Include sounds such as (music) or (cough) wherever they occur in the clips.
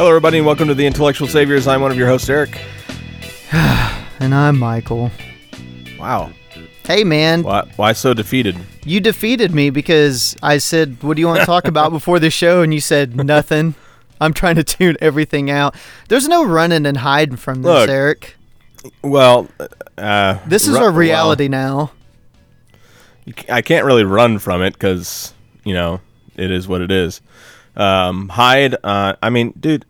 Hello, everybody, and welcome to the Intellectual Saviors. I'm one of your hosts, Eric. (sighs) And I'm Michael. Wow. Hey, man, Why, why so defeated? you defeated me because I said, What do you want to talk about (laughs) before the show? And you said, Nothing. I'm trying to tune everything out. There's no running and hiding from this, Look, Eric. Well, uh, This is ru- our reality now. well, ca- I can't really run from it because you know it is what it is. Um, hide. Uh, I mean, dude,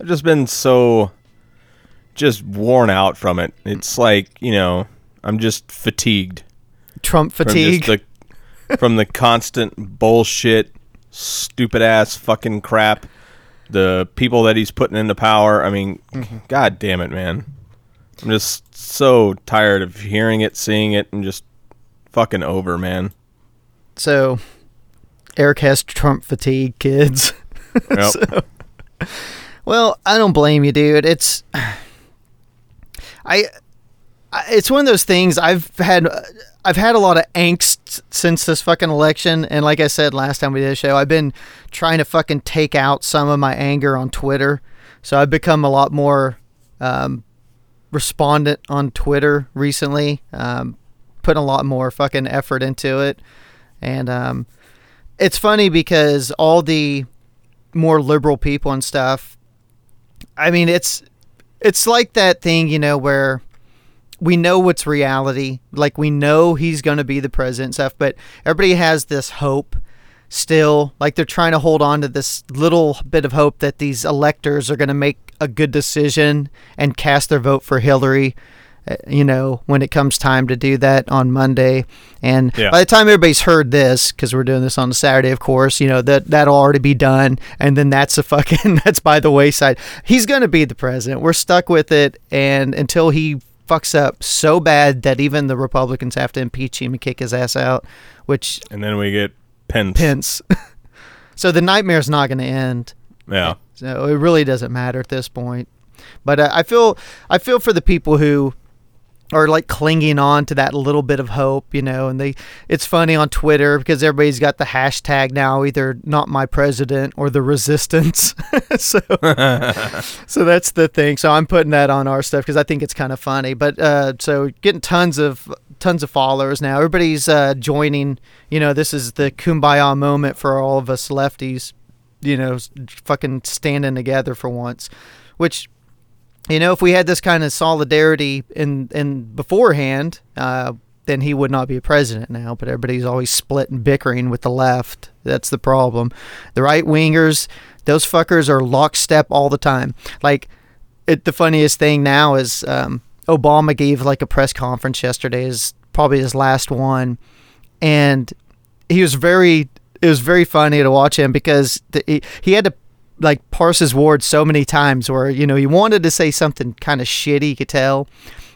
I've just been so just worn out from it. It's like you know, I'm just fatigued. Trump from fatigue. just the from the constant bullshit, stupid ass fucking crap. The people that he's putting into power. I mean, Mm-hmm. god damn it, man. I'm just so tired of hearing it, seeing it, and just fucking over, man. so, Eric has Trump fatigue, kids. (laughs) Yep. Well, I don't blame you, dude. It's I, I it's one of those things I've had I've had a lot of angst since this fucking election and like I said last time we did a show, I've been trying to fucking take out some of my anger on Twitter. So I've become a lot more um, respondent on Twitter recently. Um, putting a lot more fucking effort into it. And um, it's funny because all the more liberal people and stuff I mean, it's it's like that thing, you know, where we know what's reality. Like we know he's going to be the president and stuff, but everybody has this hope still. Like they're trying to hold on to this little bit of hope that these electors are going to make a good decision and cast their vote for Hillary. Uh, You know, when it comes time to do that on Monday, and Yeah. by the time everybody's heard this, because we're doing this on a Saturday, of course, you know that that'll already be done, and then that's a fucking (laughs) that's by the wayside. He's gonna be the president. We're stuck with it, and until he fucks up so bad that even the Republicans have to impeach him and kick his ass out, which and then we get Pence. Pence. (laughs) so the nightmare's not gonna end. Yeah. So it really doesn't matter at this point. But uh, I feel I feel for the people who are like clinging on to that little bit of hope, you know, and they it's funny on Twitter because everybody's got the hashtag now either not my president or the resistance. (laughs) so (laughs) so that's the thing. So I'm putting that on our stuff because I think it's kind of funny. But uh, so getting tons of tons of followers now. Everybody's uh, joining. You know, this is the kumbaya moment for all of us lefties. You know, fucking standing together for once, which. You know, if we had this kind of solidarity in in beforehand, uh, then he would not be a president now. But everybody's always split and bickering with the left. That's the problem. The right wingers, those fuckers are lockstep all the time. Like, it, the funniest thing now is um, Obama gave like a press conference yesterday, is probably his last one, and he was very. It was very funny to watch him because the, he, he had to like parse his words so many times where you know he wanted to say something kind of shitty, you could tell,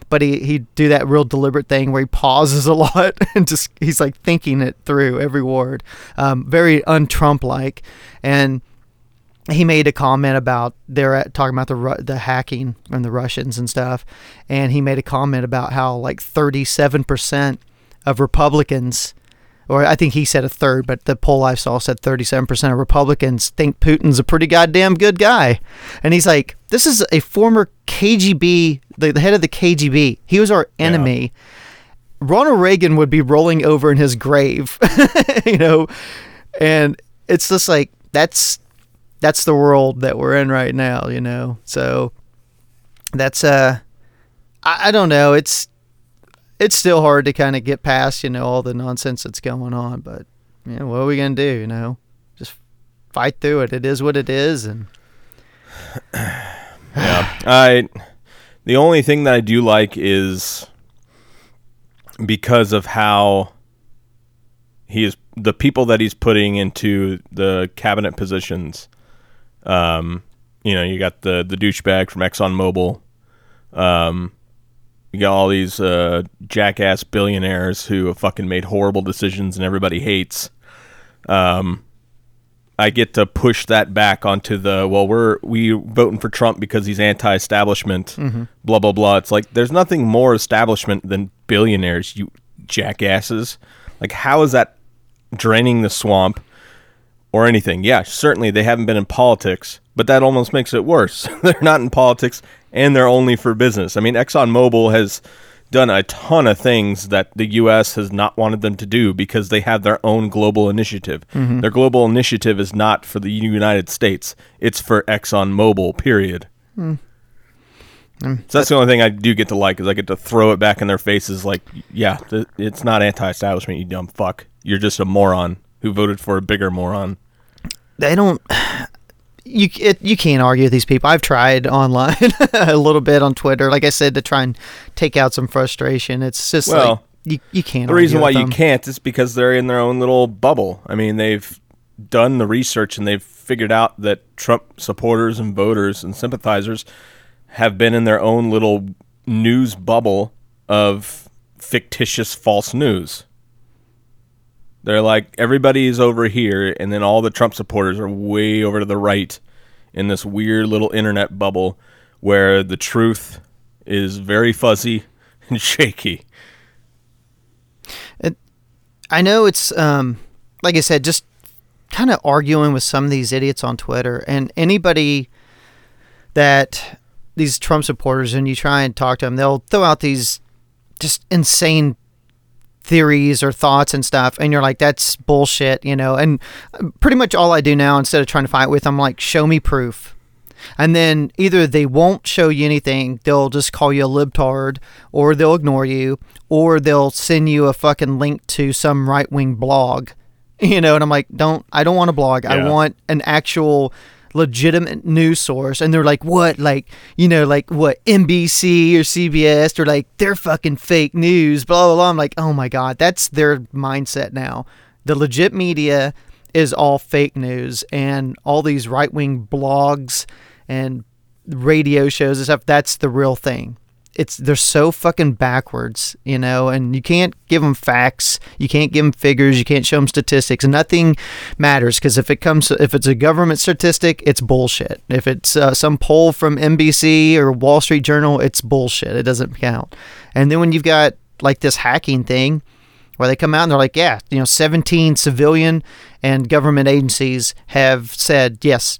but he he'd do that real deliberate thing where he pauses (laughs) a lot and just he's like thinking it through every word, um, very un-Trump like, and he made a comment about they're talking about the the hacking and the Russians and stuff, and he made a comment about how like 37 percent of Republicans, or I think he said a third, but the poll I saw said 37 percent of Republicans think Putin's a pretty goddamn good guy, and he's like, this is a former KGB, the, the head of the KGB. He was our enemy. Ronald Reagan would be rolling over in his grave, (laughs) you know, and it's just like that's that's the world that we're in right now, you know. So that's uh, I, I don't know. It's it's still hard to kind of get past you know all the nonsense that's going on, but you know, what are we gonna do? You know, just fight through it. It is what it is, and (sighs) yeah. I the only thing that I do like is because of how he is the people that he's putting into the cabinet positions. Um, you know, you got the the douchebag from ExxonMobil. Um, you got all these uh, jackass billionaires who have fucking made horrible decisions and everybody hates. Um, I get to push that back onto the well, we're we voting for Trump because he's anti-establishment, blah blah blah. It's like there's nothing more establishment than billionaires, you jackasses. Like, how is that draining the swamp or anything? Yeah, certainly they haven't been in politics, but that almost makes it worse. (laughs) they're not in politics and they're only for business. I mean, ExxonMobil has done a ton of things that the U.S. has not wanted them to do because they have their own global initiative. Mm-hmm. Their global initiative is not for the United States; it's for ExxonMobil. Period. Hmm. Hmm. So that's the only thing I do get to like is I get to throw it back in their faces, like, yeah, th- it's not anti-establishment, you dumb fuck. You're just a moron who voted for a bigger moron. They don't. (sighs) You it, you can't argue with these people. I've tried (laughs) online (laughs) a little bit on Twitter, like I said, to try and take out some frustration. It's just like Well, you you can't. The reason why you can't is because they're in their own little bubble. I mean, they've done the research and they've figured out that Trump supporters and voters and sympathizers have been in their own little news bubble of fictitious false news. They're like everybody's over here, and then all the Trump supporters are way over to the right in this weird little internet bubble where the truth is very fuzzy (laughs) and shaky. I know it's um like I said, just kind of arguing with some of these idiots on Twitter and anybody that these Trump supporters and you try and talk to them, they'll throw out these just insane theories or thoughts and stuff and you're like that's bullshit you know and uh, pretty much all i do now instead of trying to fight with i'm like show me proof. And then either they won't show you anything they'll just call you a libtard or they'll ignore you or they'll send you a fucking link to some right-wing blog (laughs) you know and i'm like don't i don't want a blog. I want an actual legitimate news source and they're like what? Like you know like what nbc or cbs they're like they're fucking fake news blah blah blah. I'm like oh my god that's their mindset now. The legit media is all fake news and all these right-wing blogs and radio shows and stuff that's the real thing it's they're so fucking backwards, you know, and you can't give them facts, you can't give them figures, you can't show them statistics. Nothing matters because if it comes, if it's a government statistic, it's bullshit. If it's uh, some poll from NBC or Wall Street Journal, it's bullshit. It doesn't count. And then when you've got like this hacking thing, where they come out and they're like, yeah, you know, 17 civilian and government agencies have said, yes,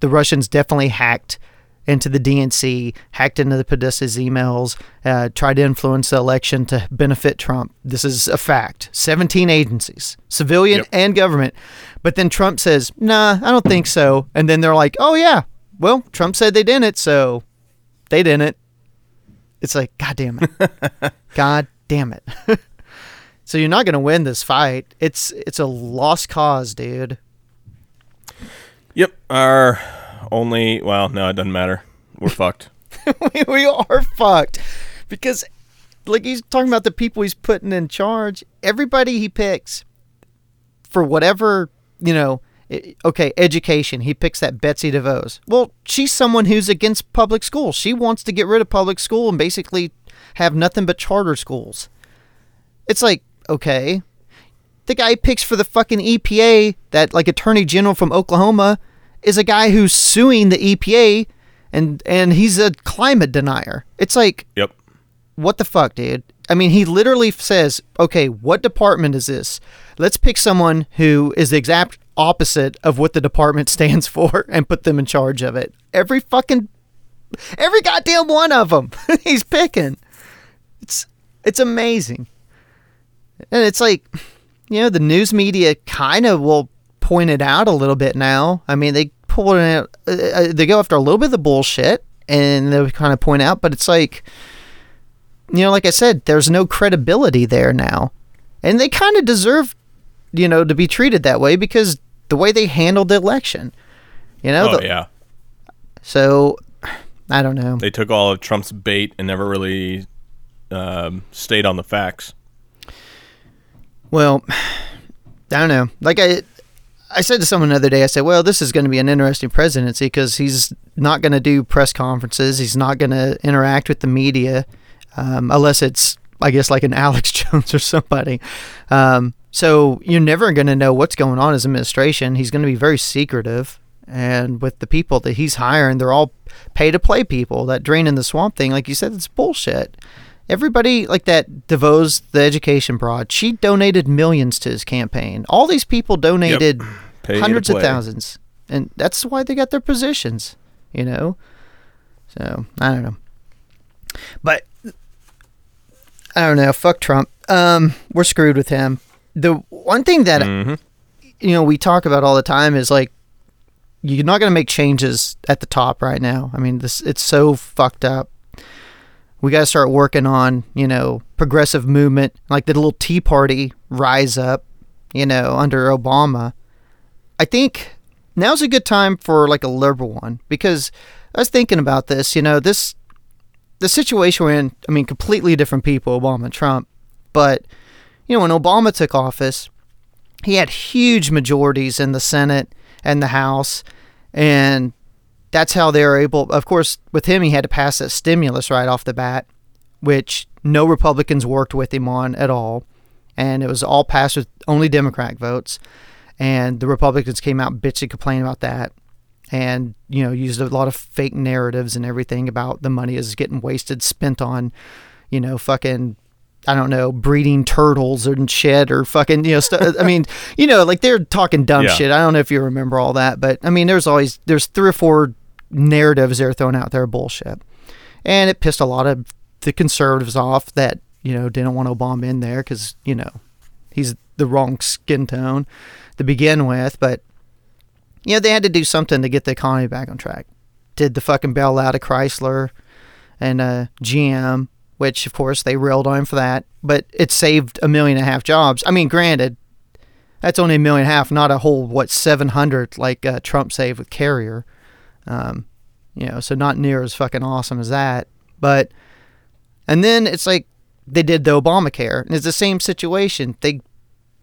the Russians definitely hacked into the DNC, hacked into the Podesta's emails, uh, tried to influence the election to benefit Trump. This is a fact. 17 agencies, civilian Yep. and government. But then Trump says, nah, I don't think so. And then they're like, oh, yeah, well, Trump said they didn't, so they didn't. It's like, God damn it. (laughs) God damn it. (laughs) so you're not going to win this fight. It's it's a lost cause, dude. Yep. Our only well, no, it doesn't matter. We're (laughs) fucked. we, are fucked. Because like he's talking about the people he's putting in charge. Everybody he picks for whatever you know okay education he picks that betsy devos. Well she's someone who's against public schools. She wants to get rid of public school and basically have nothing but charter schools. It's like okay. The guy picks for the fucking epa that like attorney general from oklahoma is a guy who's suing the epa and and he's a climate denier. It's like Yep. what the fuck, dude? I mean, he literally says, "Okay, what department is this? Let's pick someone who is the exact opposite of what the department (laughs) stands for and put them in charge of it." Every fucking every goddamn one of them (laughs) he's picking. It's it's amazing. And it's like, you know, the news media kind of will point it out a little bit now. I mean, they pull it out, uh, uh, they go after a little bit of the bullshit, and they kind of point out, but it's like, you know, like I said, there's no credibility there now, and they kind of deserve, you know, to be treated that way because the way they handled the election, you know. Oh the- yeah, So, I don't know. they took all of Trump's bait and never really um, stayed on the facts. Well, (sighs) I don't know. Like I, I said to someone the other day, I said, "Well, this is going to be an interesting presidency because he's not going to do press conferences. He's not going to interact with the media, um, unless it's, I guess, like an (laughs) Alex Jones or somebody. Um, so you're never going to know what's going on in his administration. He's going to be very secretive." And with the people that he's hiring, they're all pay to play people. That drain in the swamp thing, like you said, it's bullshit. Everybody like that DeVos, the education broad, she donated millions to his campaign. All these people donated Pay hundreds of thousands, and that's why they got their positions. You know, so I don't know, but I don't know. Fuck Trump. Um, we're screwed with him. The one thing that Mhm. you know we talk about all the time is like you're not going to make changes at the top right now. I mean, this it's so fucked up. We got to start working on, you know, progressive movement, like the little Tea Party rise up, you know, under Obama. I think now's a good time for like a liberal one because I was thinking about this, you know, this the situation we're in, I mean, completely different people, Obama and Trump, but you know, when Obama took office, he had huge majorities in the Senate and the House, and that's how they were able. Of course, with him, he had to pass that stimulus right off the bat, which no Republicans worked with him on at all, and it was all passed with only Democrat votes, and the Republicans came out bitch and complained about that. And you know, used a lot of fake narratives and everything about the money is getting wasted, spent on, you know, fucking I don't know, breeding turtles and shit or fucking, you know, stuff. I mean, (laughs) you know, like they're talking dumb Yeah. shit. I don't know if you remember all that, but I mean, there's always, there's three or four narratives they're throwing out there bullshit. And it pissed a lot of the conservatives off that, you know, didn't want Obama in there because, you know, he's the wrong skin tone to begin with. But, you know, they had to do something to get the economy back on track. Did the fucking bailout of Chrysler and uh, GM, which of course they railed on for that, but it saved a million and a half jobs. I mean, granted, that's only a million and a half, not a whole what seven hundred like uh, Trump saved with Carrier. Um, you know, so not near as fucking awesome as that. But and then it's like they did the Obamacare, and it's the same situation. They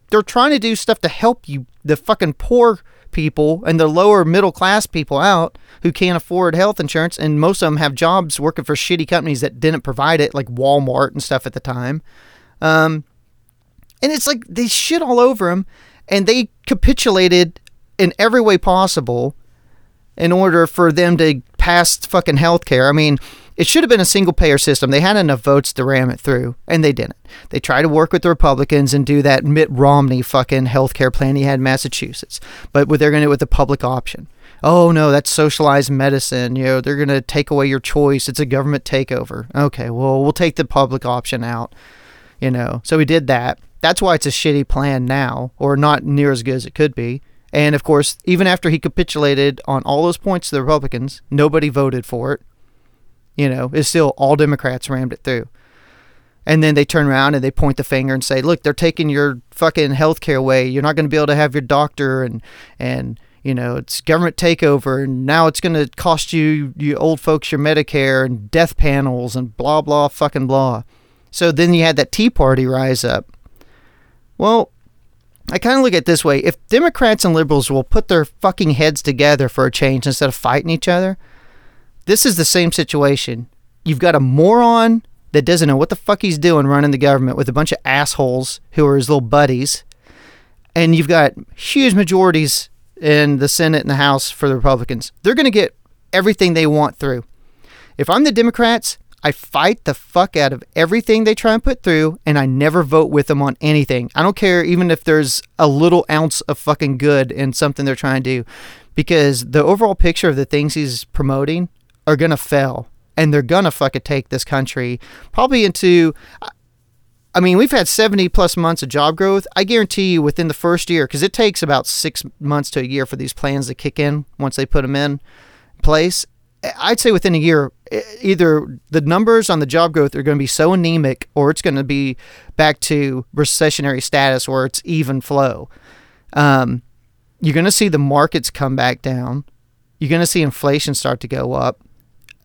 they're trying to do stuff to help you, the fucking poor people and the lower middle class people out who can't afford health insurance, and most of them have jobs working for shitty companies that didn't provide it, like Walmart and stuff at the time. Um, and it's like they shit all over them and they capitulated in every way possible in order for them to pass fucking health care. I mean, it should have been a single payer system. They had enough votes to ram it through, and they didn't. They tried to work with the Republicans and do that Mitt Romney fucking health care plan he had in Massachusetts, but they're going to do it with the public option. Oh no, that's socialized medicine. You know, they're going to take away your choice. It's a government takeover. Okay, well, we'll take the public option out. You know, so we did that. That's why it's a shitty plan now, or not near as good as it could be. And of course, even after he capitulated on all those points to the Republicans, nobody voted for it. You know, it's still all Democrats rammed it through. And then they turn around and they point the finger and say, "Look, they're taking your fucking health care away. You're not going to be able to have your doctor and and you know, it's government takeover and now it's going to cost you you old folks your Medicare and death panels and blah blah fucking blah." So then you had that Tea Party rise up. Well, I kind of look at it this way if Democrats and liberals will put their fucking heads together for a change instead of fighting each other, this is the same situation. You've got a moron that doesn't know what the fuck he's doing running the government with a bunch of assholes who are his little buddies. And you've got huge majorities in the Senate and the House for the Republicans. They're going to get everything they want through. If I'm the Democrats, I fight the fuck out of everything they try and put through, and I never vote with them on anything. I don't care even if there's a little ounce of fucking good in something they're trying to do, because the overall picture of the things he's promoting are gonna fail, and they're gonna fucking take this country probably into. I mean, we've had 70 plus months of job growth. I guarantee you within the first year, because it takes about six months to a year for these plans to kick in once they put them in place I'd say within a year, either the numbers on the job growth are going to be so anemic, or it's going to be back to recessionary status, where it's even flow. Um, you're going to see the markets come back down. You're going to see inflation start to go up.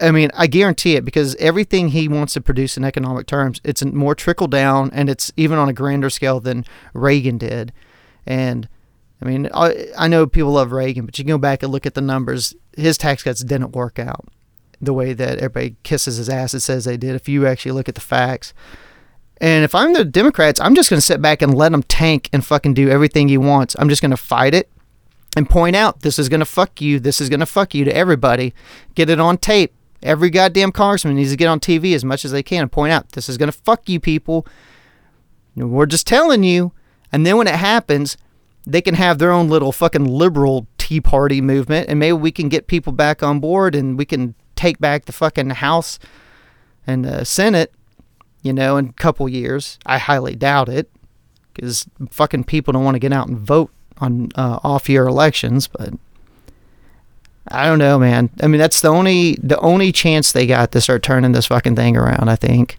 I mean, I guarantee it because everything he wants to produce in economic terms, it's more trickle down and it's even on a grander scale than Reagan did. And I mean, I, I know people love Reagan, but you can go back and look at the numbers. His tax cuts didn't work out the way that everybody kisses his ass and says they did. If you actually look at the facts, and if I'm the Democrats, I'm just going to sit back and let him tank and fucking do everything he wants. I'm just going to fight it and point out this is going to fuck you. This is going to fuck you to everybody. Get it on tape. Every goddamn congressman needs to get on TV as much as they can and point out this is going to fuck you people. We're just telling you. And then when it happens, they can have their own little fucking liberal Tea Party movement, and maybe we can get people back on board, and we can take back the fucking House and the Senate, you know, in a couple years. I highly doubt it, because fucking people don't want to get out and vote on uh, off-year elections. But I don't know, man. I mean, that's the only the only chance they got to start turning this fucking thing around. I think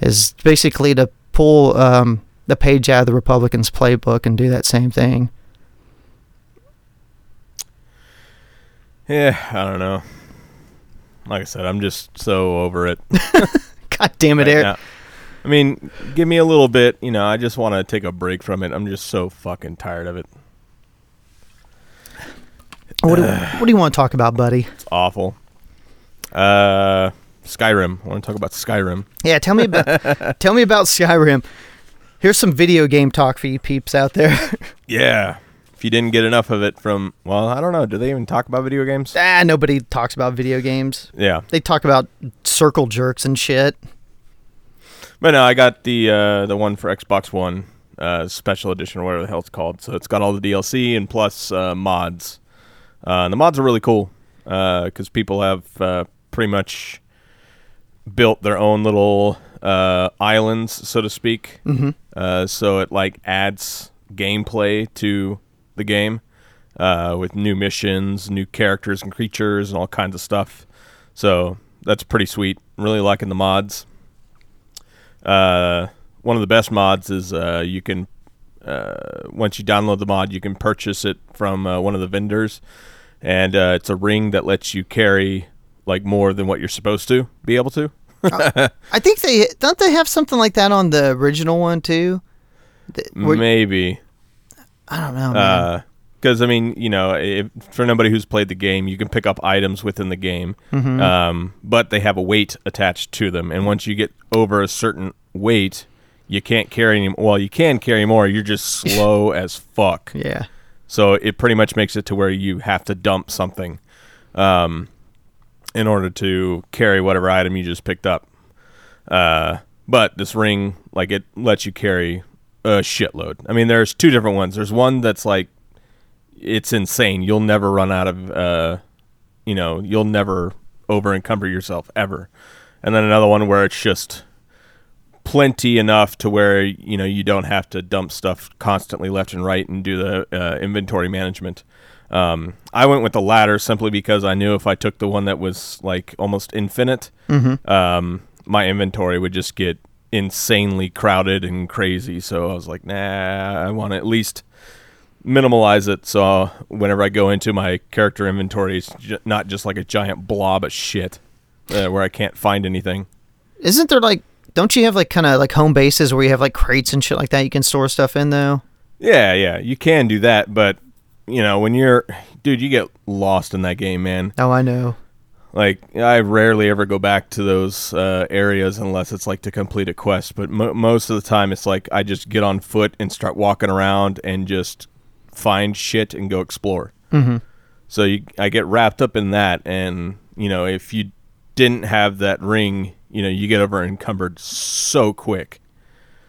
is basically to pull. Um, the page out of the Republicans' playbook and do that same thing. Yeah, I don't know. Like I said, I'm just so over it. (laughs) God damn it, right Eric. now. I mean, give me a little bit. You know, I just want to take a break from it. I'm just so fucking tired of it. What do, what do you (sighs) want to talk about, buddy? It's awful. Uh, Skyrim. I want to talk about Skyrim. Yeah, tell me about (laughs) tell me about Skyrim. Here's some video game talk for you peeps out there. (laughs) Yeah. If you didn't get enough of it from, well, I don't know. Do they even talk about video games? ah, nobody talks about video games. Yeah. They talk about circle jerks and shit. But no, I got the uh, the one for Xbox One, uh, special edition or whatever the hell it's called. So it's got all the DLC and plus uh, mods. Uh, the mods are really cool because people have uh, pretty much built their own little uh, islands, so to speak. Mm-hmm. Uh, so it like adds gameplay to the game uh, with new missions, new characters and creatures, and all kinds of stuff. So that's pretty sweet. Really liking the mods. Uh, one of the best mods is uh, you can uh, once you download the mod, you can purchase it from uh, one of the vendors, and uh, it's a ring that lets you carry like more than what you're supposed to be able to. I think they don't they have something like that on the original one too. Maybe I don't know, man. because I mean, you know, if, for nobody who's played the game, you can pick up items within the game, um, but they have a weight attached to them, and once you get over a certain weight, you can't carry any. Well, you can carry more. You're just (laughs) slow as fuck. yeah. So it pretty much makes it to where you have to dump something um, in order to carry whatever item you just picked up. Uh, but this ring, like, it lets you carry a shitload. I mean, there's two different ones. There's one that's like, it's insane. You'll never run out of, uh, you know, you'll never over encumber yourself ever. And then another one where it's just plenty enough to where you know you don't have to dump stuff constantly left and right and do the uh, inventory management. Um, I went with the latter simply because I knew if I took the one that was like almost infinite, um, my inventory would just get insanely crowded and crazy. So I was like, nah, I want to at least minimalize it. So whenever I go into my character inventory, it's ju- not just like a giant blob of shit uh, where I can't find anything. Isn't there like don't you have like kind of like home bases where you have like crates and shit like that you can store stuff in though? Yeah, yeah, you can do that, but you know, when you're dude, you get lost in that game, man. Oh, I know. Like I rarely ever go back to those uh, areas unless it's like to complete a quest, but mo- most of the time it's like I just get on foot and start walking around and just find shit and go explore. Mm-hmm. So you, I get wrapped up in that, and you know, if you didn't have that ring, you know, you get over encumbered so quick.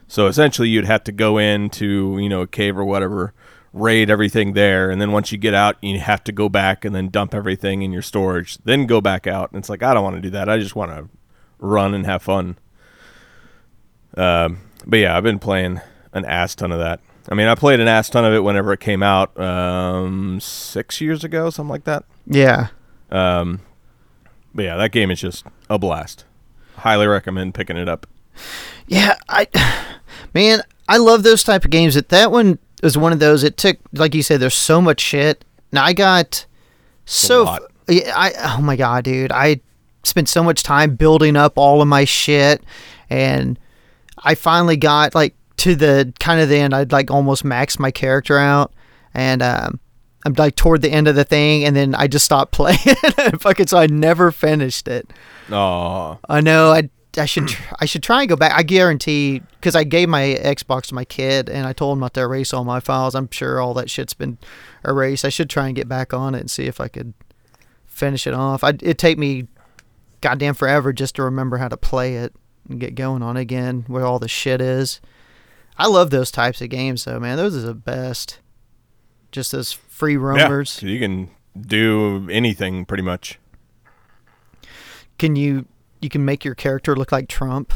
So essentially, you'd have to go into you know a cave or whatever, raid everything there, and then once you get out, you have to go back and then dump everything in your storage, then go back out. And it's like I don't want to do that. I just want to run and have fun. Um, but yeah, I've been playing an ass ton of that. I mean, I played an ass ton of it whenever it came out, um, six years ago, something like that. Yeah. Um, But yeah, that game is just a blast. Highly recommend picking it up. Yeah, I (sighs) man, I love those type of games. That that one was one of those. It took, like you said, there's so much shit. Now I got so yeah, I oh my god, dude, I spent so much time building up all of my shit, and I finally got like to the kind of the end. I'd like almost maxed my character out, and um. I'm like toward the end of the thing, and then I just stopped (laughs) playing. Fucking, so I never finished it. Oh, I know. I I should tr- I should try and go back. I guarantee because I gave my Xbox to my kid and I told him not to erase all my files. I'm sure all that shit's been erased. I should try and get back on it and see if I could finish it off. I, it'd take me goddamn forever just to remember how to play it and get going on again where all the shit is. I love those types of games though, man. Those are the best. Just as free yeah. roamers. You can do anything pretty much. Can you you can make your character look like Trump?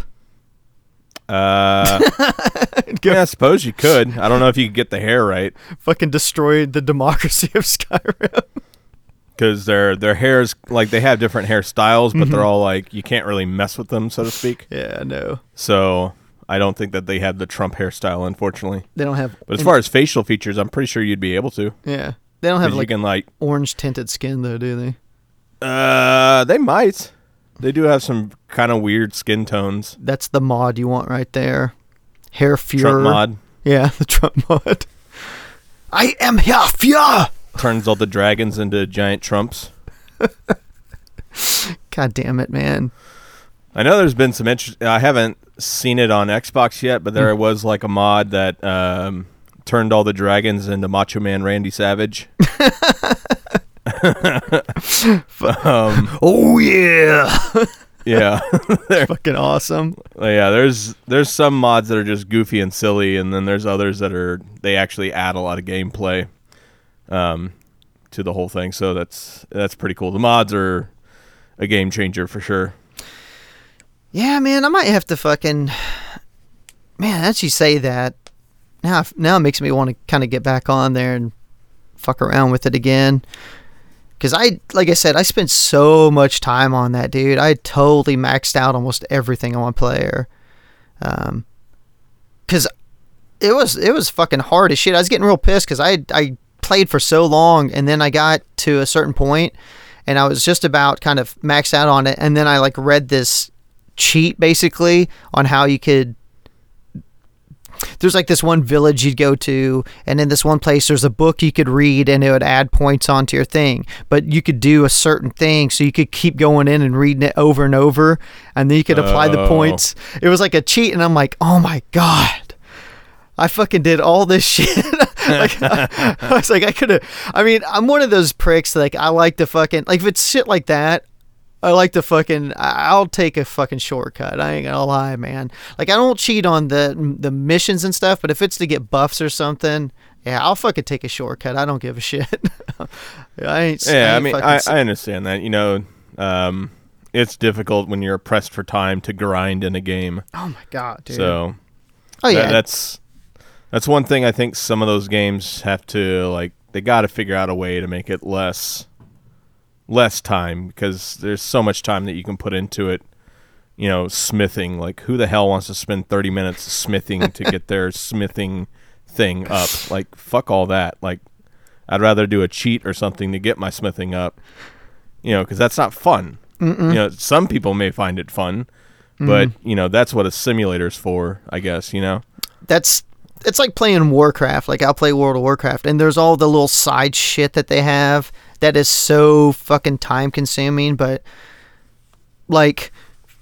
Uh, (laughs) yeah, I suppose you could. I don't know if you could get the hair right Fucking destroy the democracy of Skyrim. (laughs) because their their hairs like they have different hairstyles, but Mm-hmm. they're all like you can't really mess with them, so to speak. yeah, no. So I don't think that they have the Trump hairstyle, unfortunately. They don't have But as far as facial features, I'm pretty sure you'd be able to. Yeah. They don't have 'Cause like you can like, orange tinted skin though, do they? uh, they might. They do have some kind of weird skin tones. That's the mod you want right there. Hair Fuhrer. Trump mod Yeah, (laughs) the Trump mod. I am Herr Fuhrer. turns all the dragons into giant trumps. (laughs) God damn it, man. I know there's been some interest. I haven't seen it on Xbox yet, but Hmm. there was like a mod that um, turned all the dragons into Macho Man Randy Savage. (laughs) um, Oh yeah. yeah, (laughs) they're Fucking awesome. yeah. There's there's some mods that are just goofy and silly, and then there's others that are they actually add a lot of gameplay um, to the whole thing. So that's that's pretty cool. The mods are a game changer for sure. Yeah, man, I might have to fucking Man, as you say that, now now it makes me want to kind of get back on there and fuck around with it again. Cause I, like I said, I spent so much time on that, dude. I totally maxed out almost everything on one player. Um, cause it was it was fucking hard as shit. I was getting real pissed because I I played for so long, and then I got to a certain point, and I was just about kind of maxed out on it, and then I like read this cheat basically on how you could there's like this one village you'd go to and in this one place there's a book you could read and it would add points onto your thing. But you could do a certain thing so you could keep going in and reading it over and over and then you could apply the Oh. points. It was like a cheat and i'm like oh my god. I fucking did all this (laughs) shit. Like, I, (laughs) I was like i could have i mean i'm one of those pricks like i like to fucking like if it's shit like that I like to fucking. I- I'll take a fucking shortcut. I ain't gonna lie, man. Like I don't cheat on the the missions and stuff, but if it's to get buffs or something, yeah, I'll fucking take a shortcut. I don't give a shit. (laughs) I ain't. Yeah, I ain't mean, I, I, s- I understand that. You know, um, it's difficult when you're pressed for time to grind in a game. oh my god, dude. So oh yeah, that- that's that's one thing I think some of those games have to like. They got to figure out a way to make it less less time because there's so much time that you can put into it. You know, smithing. Like, who the hell wants to spend 30 minutes smithing to get their (laughs) smithing thing up? Like, fuck all that. Like, I'd rather do a cheat or something to get my smithing up. You know, because that's not fun. You know, some people may find it fun, mm-hmm. but you know that's what a simulator's for, I guess. You know. that's it's like playing Warcraft. Like I'll play World of Warcraft, and there's all the little side shit that they have that is so fucking time consuming, but like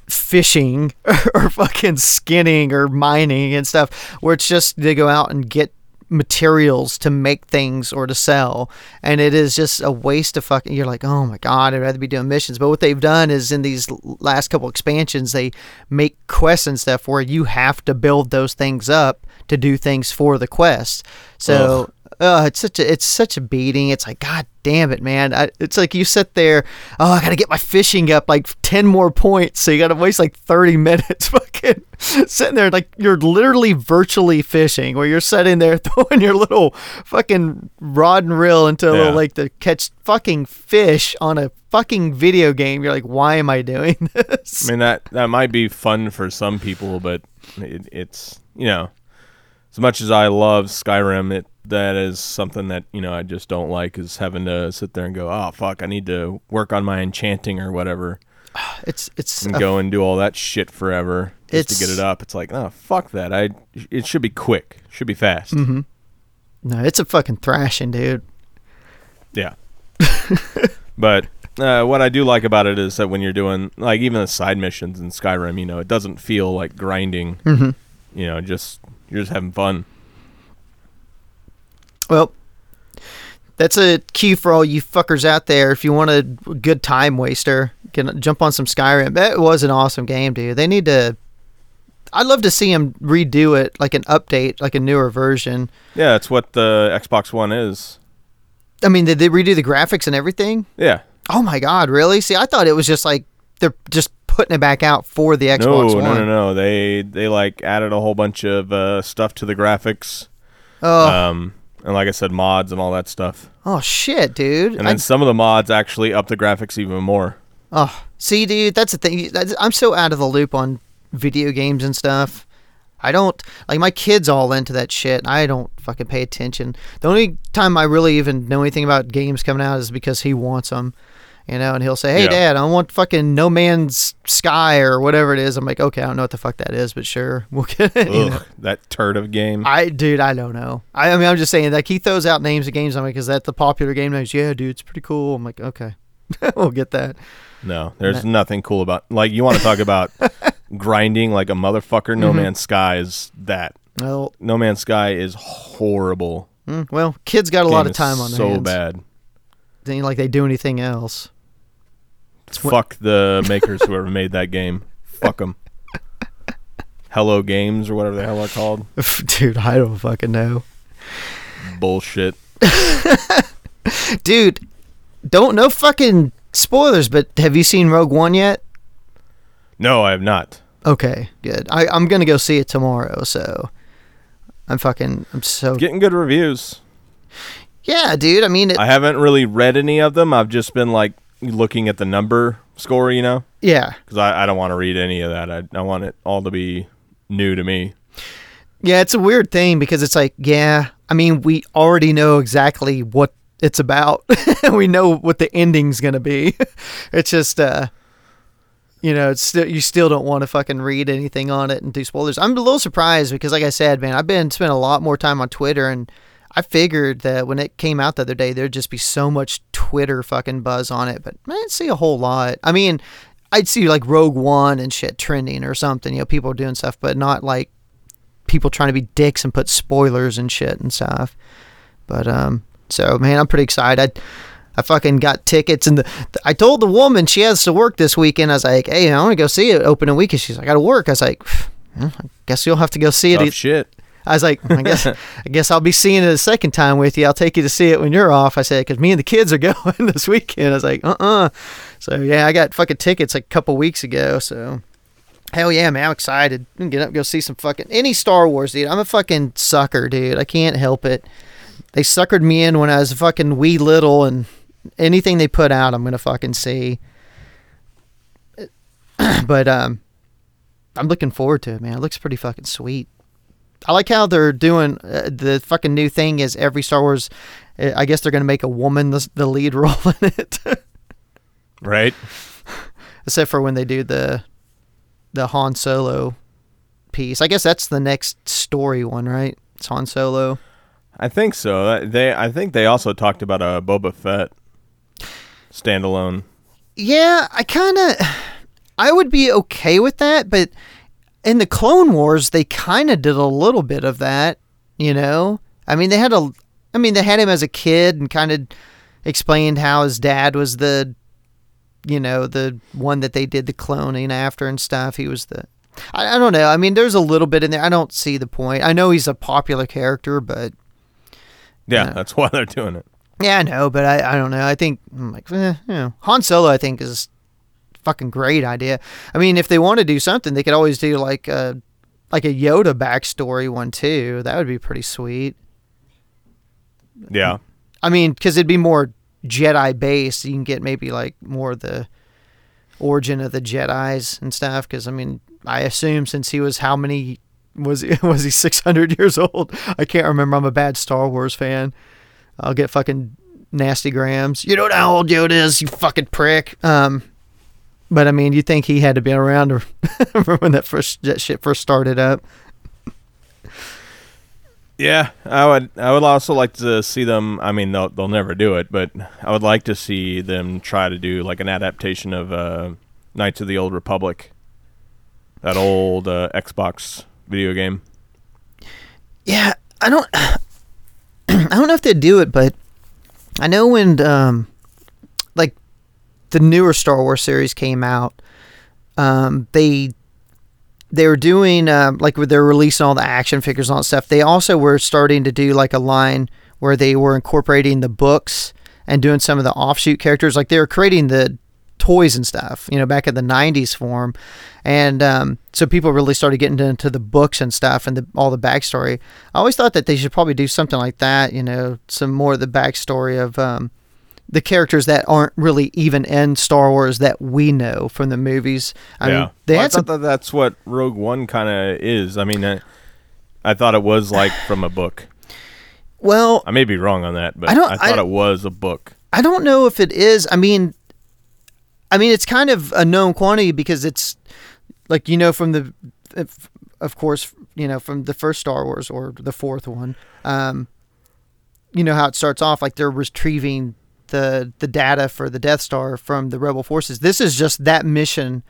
fishing (laughs) or fucking skinning or mining and stuff, where it's just to go out and get materials to make things or to sell. And it is just a waste of fucking you're like oh my god i'd rather be doing missions. But what they've done is in these last couple expansions they make quests and stuff where you have to build those things up to do things for the quest. So uh, it's such a it's such a beating. It's like God damn it, man. I, it's like you sit there. Oh, I gotta get my fishing up like ten more points. So you gotta waste like thirty (laughs) minutes, fucking sitting there like you're literally virtually fishing, where you're sitting there (laughs) throwing your little fucking rod and reel into a Yeah. little lake to catch fucking fish on a fucking video game. You're like, why am I doing (laughs) this? I mean that that might be fun for some people, but it, it's you know, as much as I love Skyrim, it that is something that you know I just don't like is having to sit there and go, oh fuck, I need to work on my enchanting or whatever, (sighs) It's it's and go and do all that shit forever just to get it up. It's like, oh fuck that. I it should be quick, should be fast. Mm-hmm. No, it's a fucking thrashing, dude. Yeah. (laughs) but uh, what I do like about it is that when you're doing like even the side missions in Skyrim, you know, it doesn't feel like grinding. Mm-hmm. You know, just you're just having fun. Well, that's a key for all you fuckers out there. If you want a good time waster, can jump on some Skyrim. That was an awesome game, dude. They need to. I'd love to see them redo it, like an update, like a newer version. Yeah, that's what the Xbox One is. I mean, did they redo the graphics and everything? Yeah. Oh my god, really? See, I thought it was just like they're just putting it back out for the No, Xbox no, One. no, no. They they like added a whole bunch of uh, stuff to the graphics. Oh, Um, and like I said, mods and all that stuff. oh shit, dude. And I- then some of the mods actually up the graphics even more. Oh, see, dude, that's the thing. That's, I'm so out of the loop on video games and stuff. I don't like my kids all into that shit. I don't fucking pay attention. The only time I really even know anything about games coming out is because he wants them, you know. And he'll say, "Hey, Yeah. Dad, I want fucking No Man's Sky or whatever it is." I'm like, "Okay, I don't know what the fuck that is, but sure, (laughs) we'll get it." (laughs) you know? That turd of game. I, dude, I don't know. I, I mean, I'm just saying, like he throws out names of games. I'm like, "Is that the popular game?" names? Yeah, dude, it's pretty cool. I'm like, okay, (laughs) we'll get that. No, there's nothing cool about like you want to talk about grinding like a motherfucker. No Mhm. Man's Sky is that. Well, No Man's Sky is horrible. mm, well, kids got a lot of time on their so hands. bad. It ain't like they do anything else. Fuck the makers whoever made that game. Fuck them. Hello Games or whatever the hell they're called. (laughs) Dude, I don't fucking know. Bullshit. Dude, don't no fucking spoilers, but have you seen Rogue One yet? No, I have not. Okay, good. I, I'm gonna go see it tomorrow, so I'm fucking I'm so Getting good reviews. Yeah, dude. I mean it, I haven't really read any of them. I've just been like looking at the number score, you know, yeah. because I, I don't want to read any of that. I, I want it all to be new to me. Yeah, it's a weird thing because it's like, yeah, I mean, we already know exactly what it's about. (laughs) we know what the ending's gonna be. (laughs) it's just, uh, you know, it's still you still don't want to fucking read anything on it and do spoilers. I'm a little surprised because, like I said, man, I've been spent a lot more time on Twitter, and I figured that when it came out the other day, there'd just be so much Twitter fucking buzz on it, but I didn't see a whole lot. I mean, I'd see like Rogue One and shit trending or something, you know, people are doing stuff, but not like people trying to be dicks and put spoilers and shit and stuff. But um, so man, I'm pretty excited. I, I fucking got tickets, and the, the- I told the woman she has to work this weekend. I was like, hey, I want to go see it opening weekend. She's like, I got to work. I was like, "Well, I guess you'll have to go see it. Tough shit. I was like, I guess, (laughs) I guess I'll be seeing it a second time with you. I'll take you to see it when you're off. I said, because me and the kids are (laughs) going this weekend. I was like, uh, uh So yeah, I got fucking tickets like a couple weeks ago. So hell yeah, man, I'm excited. Get up, and go see some fucking any Star Wars, dude. I'm a fucking sucker, dude. I can't help it. They suckered me in when I was fucking wee little, and anything they put out, I'm gonna fucking see. (clears throat) but um, I'm looking forward to it, man. It looks pretty fucking sweet. I like how they're doing uh, the fucking new thing is every Star Wars. uh, I guess they're gonna make a woman the, the lead role (laughs) in it, Right? (laughs) except for when they do the the Han Solo piece. I guess that's the next story one, right? It's Han Solo. I think so. Uh, They I think they also talked about a Boba Fett standalone. Yeah, I kind of, (sighs) I would be okay with that, but in the Clone Wars, they kind of did a little bit of that. You know, I mean, they had a, I mean, they had him as a kid and kind of explained how his dad was the, you know, the one that they did the cloning after and stuff. He was the, I, I don't know. I mean, there's a little bit in there. I don't see the point. I know he's a popular character, but Yeah, Yeah. that's (laughs) why they're doing it. Yeah, I know, but I, I don't know. I think I'm like eh, you know, Han Solo. I think is fucking great idea. I mean, if they want to do something, they could always do like a like a Yoda backstory one too. That would be pretty sweet. Yeah. I mean, because it'd be more Jedi based. You can get maybe like more of the origin of the Jedi's and stuff. Because I mean, I assume since he was how many was he (laughs) was he six hundred years old? I can't remember. I'm a bad Star Wars fan. I'll get fucking nasty grams. You know how old Yoda is, you fucking prick. Um, but I mean, you think he had to be around (laughs) when that first that shit first started up? Yeah, I would. I would also like to see them. I mean, they'll they'll never do it, but I would like to see them try to do like an adaptation of uh, Knights of the Old Republic, that old uh, Xbox video game. Yeah, I don't. (clears throat) I don't know if they'd do it, but I know when um, the newer Star Wars series came out, um, they they were doing um, like they're releasing all the action figures and all that stuff. They also were starting to do like a line where they were incorporating the books and doing some of the offshoot characters. Like they were creating the toys and stuff, you know, back in the '90s form, and um, so people really started getting into the books and stuff and the, all the backstory. I always thought that they should probably do something like that, you know, some more of the backstory of um, the characters that aren't really even in Star Wars that we know from the movies. I yeah, mean, they Well, I had some. thought that that's what Rogue One kind of is. I mean, I, I thought it was like (sighs) from a book. Well, I may be wrong on that, but I I, don't- I thought I- it was a book. I don't know if it is. I mean, I mean, it's kind of a known quantity because it's like you know from the, if- of course, you know from the first Star Wars or the fourth one. Um, you know how it starts off like they're retrieving the the data for the Death Star from the Rebel forces. This is just that mission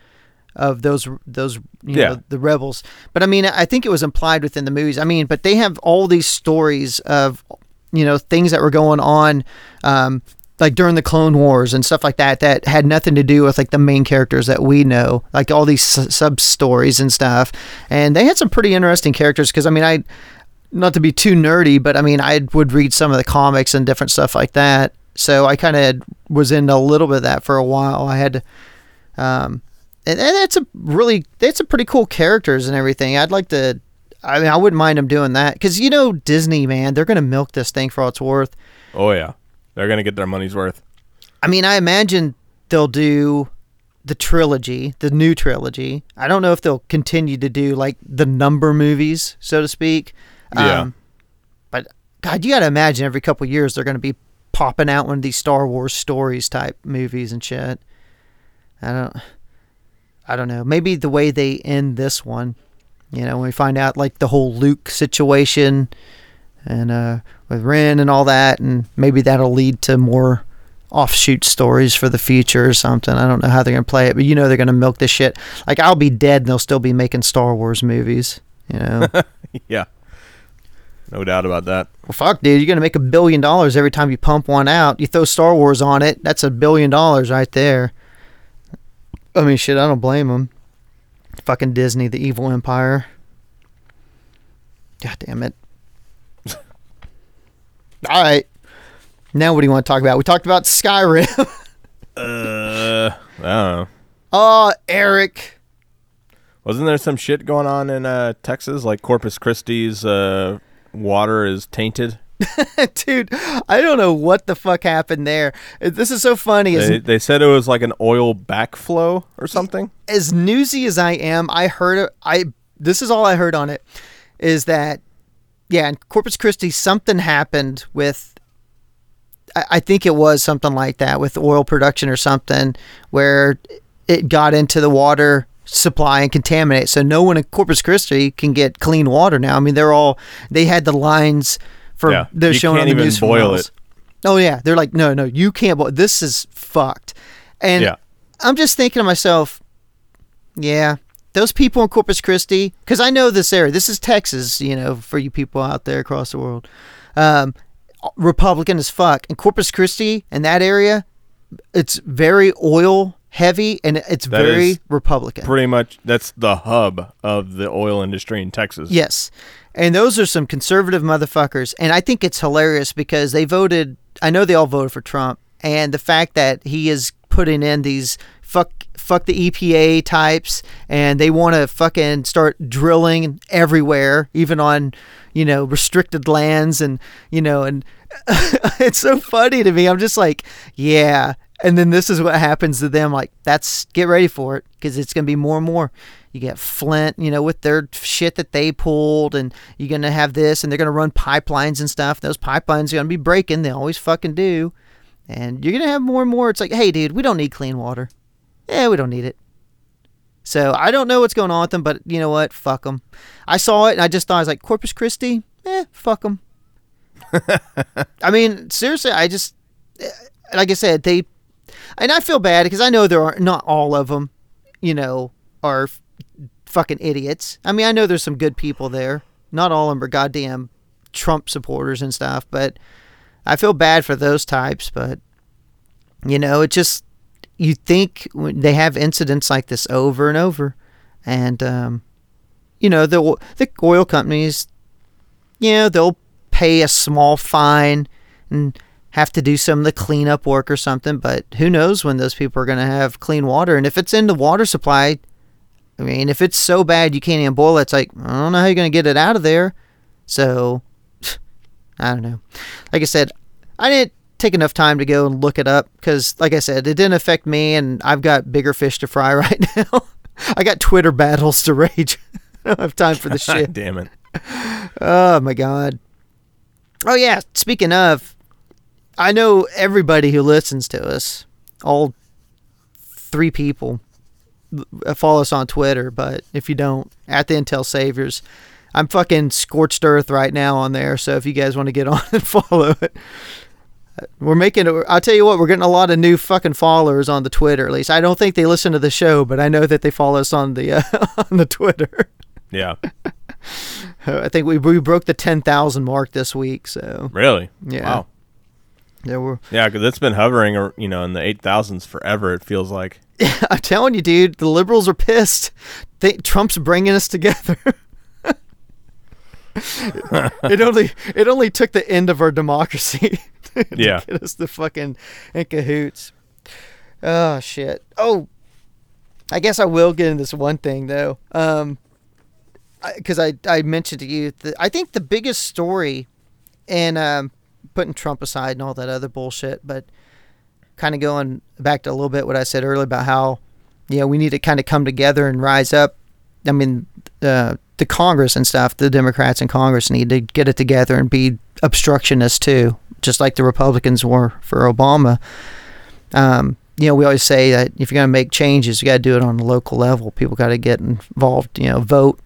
of those those you Yeah. know the rebels. But I mean, I think it was implied within the movies. I mean, but they have all these stories of you know things that were going on. Um, like during the Clone Wars and stuff like that, that had nothing to do with like the main characters that we know, like all these sub stories and stuff. And they had some pretty interesting characters because I mean, I not to be too nerdy, but I mean, I would read some of the comics and different stuff like that. So I kind of was in a little bit of that for a while. I had to, um, and, and that's a really, that's a pretty cool characters and everything. I'd like to, I mean, I wouldn't mind them doing that because you know Disney, man, they're gonna milk this thing for all it's worth. Oh yeah, they're gonna get their money's worth. I mean, I imagine they'll do the trilogy, the new trilogy. I don't know if they'll continue to do like the number movies, so to speak. Yeah. but God, you got to imagine every couple years they're going to be popping out one of these Star Wars stories type movies and shit. I don't, I don't know. Maybe the way they end this one, you know, when we find out like the whole Luke situation and uh, with Ren and all that, and maybe that'll lead to more offshoot stories for the future or something. I don't know how they're gonna play it, but you know they're gonna milk this shit. Like I'll be dead and they'll still be making Star Wars movies. You know, (laughs) Yeah, no doubt about that. Well, fuck, dude, you're gonna make a billion dollars every time you pump one out. You throw Star Wars on it, that's a billion dollars right there. I mean, shit, I don't blame them. Fucking Disney, the evil empire. God damn it. (laughs) All right. Now, what do you want to talk about? We talked about Skyrim. (laughs) Uh, I don't know. oh, Eric. Wasn't there some shit going on in uh, Texas? Like Corpus Christi's uh, water is tainted. (laughs) Dude, I don't know what the fuck happened there. Uh, this is so funny. As, They, they said it was like an oil backflow or something. as newsy as I am, I heard uh, I this is all I heard on it is that yeah, in Corpus Christi something happened with I, I think it was something like that with oil production or something where it got into the water supply and contaminate. So no one in Corpus Christi can get clean water now. I mean, they're all they had the lines for Yeah, they're you showing on the even news boil it. Oh yeah, they're like, no, no, you can't. Boil. This is fucked. And Yeah. I'm just thinking to myself, yeah, those people in Corpus Christi, because I know this area. This is Texas, you know, for you people out there across the world. Um, Republican as fuck. And Corpus Christi and that area, it's very oil heavy and it's That very Republican. Pretty much, that's the hub of the oil industry in Texas. Yes. And those are some conservative motherfuckers. And I think it's hilarious because they voted, I know they all voted for Trump. And the fact that he is putting in these fuck fuck the EPA types and they want to fucking start drilling everywhere, even on, you know, restricted lands and, you know, and (laughs) it's so funny to me. I'm just like, yeah. And then this is what happens to them. Like, that's get ready for it because it's going to be more and more. You get Flint, you know, with their shit that they pulled, and you're going to have this, and they're going to run pipelines and stuff. Those pipelines are going to be breaking. They always fucking do. And you're going to have more and more. It's like, hey, dude, we don't need clean water. Yeah, we don't need it. So I don't know what's going on with them, but you know what? Fuck them. I saw it and I just thought I was like Corpus Christi. Eh, fuck them. (laughs) I mean, seriously, I just eh, like I said, they and I feel bad because I know there are not all of them, you know, are f- fucking idiots. I mean, I know there's some good people there. Not all of them are goddamn Trump supporters and stuff, but I feel bad for those types. But you know, it just you think they have incidents like this over and over, and um, you know the the oil companies, you know they'll pay a small fine and have to do some of the cleanup work or something. But who knows when those people are going to have clean water? And if it's in the water supply, I mean, if it's so bad you can't even boil it, it's like I don't know how you're going to get it out of there. So (sighs) I don't know. Like I said, I didn't take enough time to go and look it up because, like I said, it didn't affect me, and I've got bigger fish to fry (laughs) right now. I got Twitter battles to (laughs) rage. I don't have time for this (laughs) shit. Damn it. Oh my god. Oh yeah. Speaking of, I know everybody who listens to us, all three people, uh, follow us on Twitter. But if you don't, at the Intel Saviors, I'm fucking scorched earth right now on there. So if you guys want to get (laughs) on and follow it, we're making. it- I'll tell you what, we're getting a lot of new fucking followers on the Twitter. At least I don't think they listen to the show, but I know that they follow us on the uh, (laughs) on the Twitter. Yeah. (laughs) I think we we broke the ten thousand mark this week. So Really? Yeah. Wow. There were. Yeah, because it's been hovering, or you know, in the eight thousands forever. It feels like. (laughs) I'm telling you, dude, the liberals are pissed. They, Trump's bringing us together. (laughs) it only it only took the end of our democracy (laughs) to Yeah. get us the fucking in cahoots. Oh shit. Oh, I guess I will get into this one thing though, um, because I, I mentioned to you that I think the biggest story, and um, putting Trump aside and all that other bullshit, but kind of going back to a little bit what I said earlier about how, you know, we need to kind of come together and rise up. I mean, uh, the Congress and stuff, the Democrats in Congress need to get it together and be obstructionists too, just like the Republicans were for Obama. Um, you know, we always say that if you're going to make changes, you got to do it on a local level. People got to get involved, you know, vote,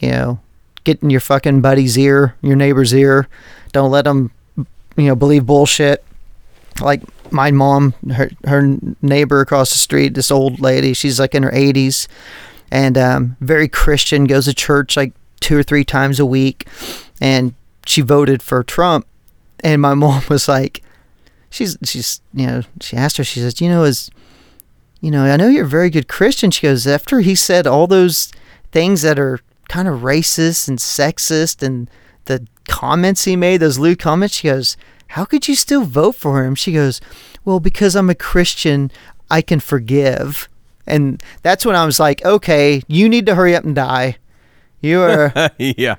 you know, get in your fucking buddy's ear, your neighbor's ear. Don't let them, you know, believe bullshit. Like my mom, her her neighbor across the street, this old lady, she's like in her 80s and um, very Christian, goes to church like two or three times a week, and she voted for Trump. And my (laughs) mom was like, she's she's you know she asked her, she says, you know, is you know, I know you're a very good Christian. She goes, after he said all those things that are kind of racist and sexist and the comments he made, those lewd comments, she goes, how could you still vote for him? She goes, well, because I'm a Christian, I can forgive. And that's when I was like, okay, you need to hurry up and die. You are (laughs) yeah.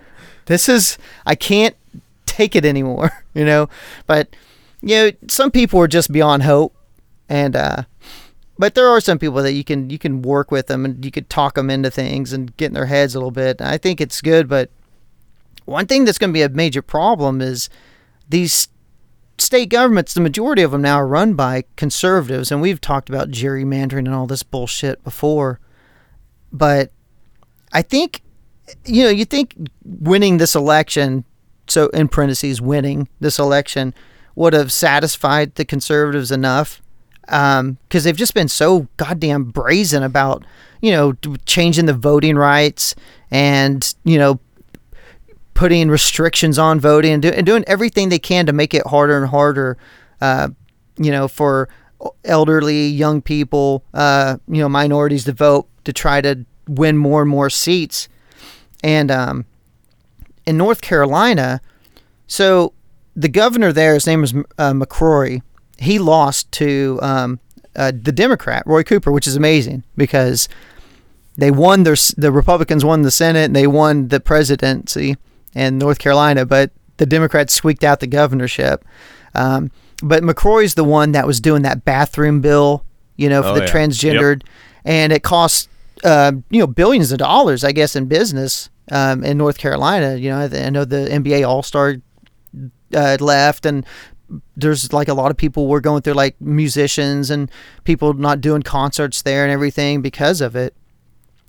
this is I can't take it anymore, (laughs) you know. But you know, some people are just beyond hope, and uh, but there are some people that you can you can work with them and you could talk them into things and get in their heads a little bit. I think it's good, but one thing that's going to be a major problem is these state governments. The majority of them now are run by conservatives, and we've talked about gerrymandering and all this bullshit before, but I think you know, you think winning this election, so in parentheses, winning this election would have satisfied the conservatives enough um, because they've just been so goddamn brazen about, you know, changing the voting rights and, you know, putting restrictions on voting and, do, and doing everything they can to make it harder and harder, uh, you know, for elderly, young people, uh, you know, minorities to vote to try to win more and more seats and um, in North Carolina, so the governor there, his name is uh, McCrory. He lost to um, uh, the Democrat Roy Cooper, which is amazing because they won their the Republicans won the Senate and they won the presidency in North Carolina, but the Democrats squeaked out the governorship. Um, but McCrory's the one that was doing that bathroom bill, you know, for Oh, the yeah. transgendered, and it cost uh, you know billions of dollars, I guess, in business um, in North Carolina. You know, I I know the NBA All Star uh, left, and there's like a lot of people were going through like musicians and people not doing concerts there and everything because of it.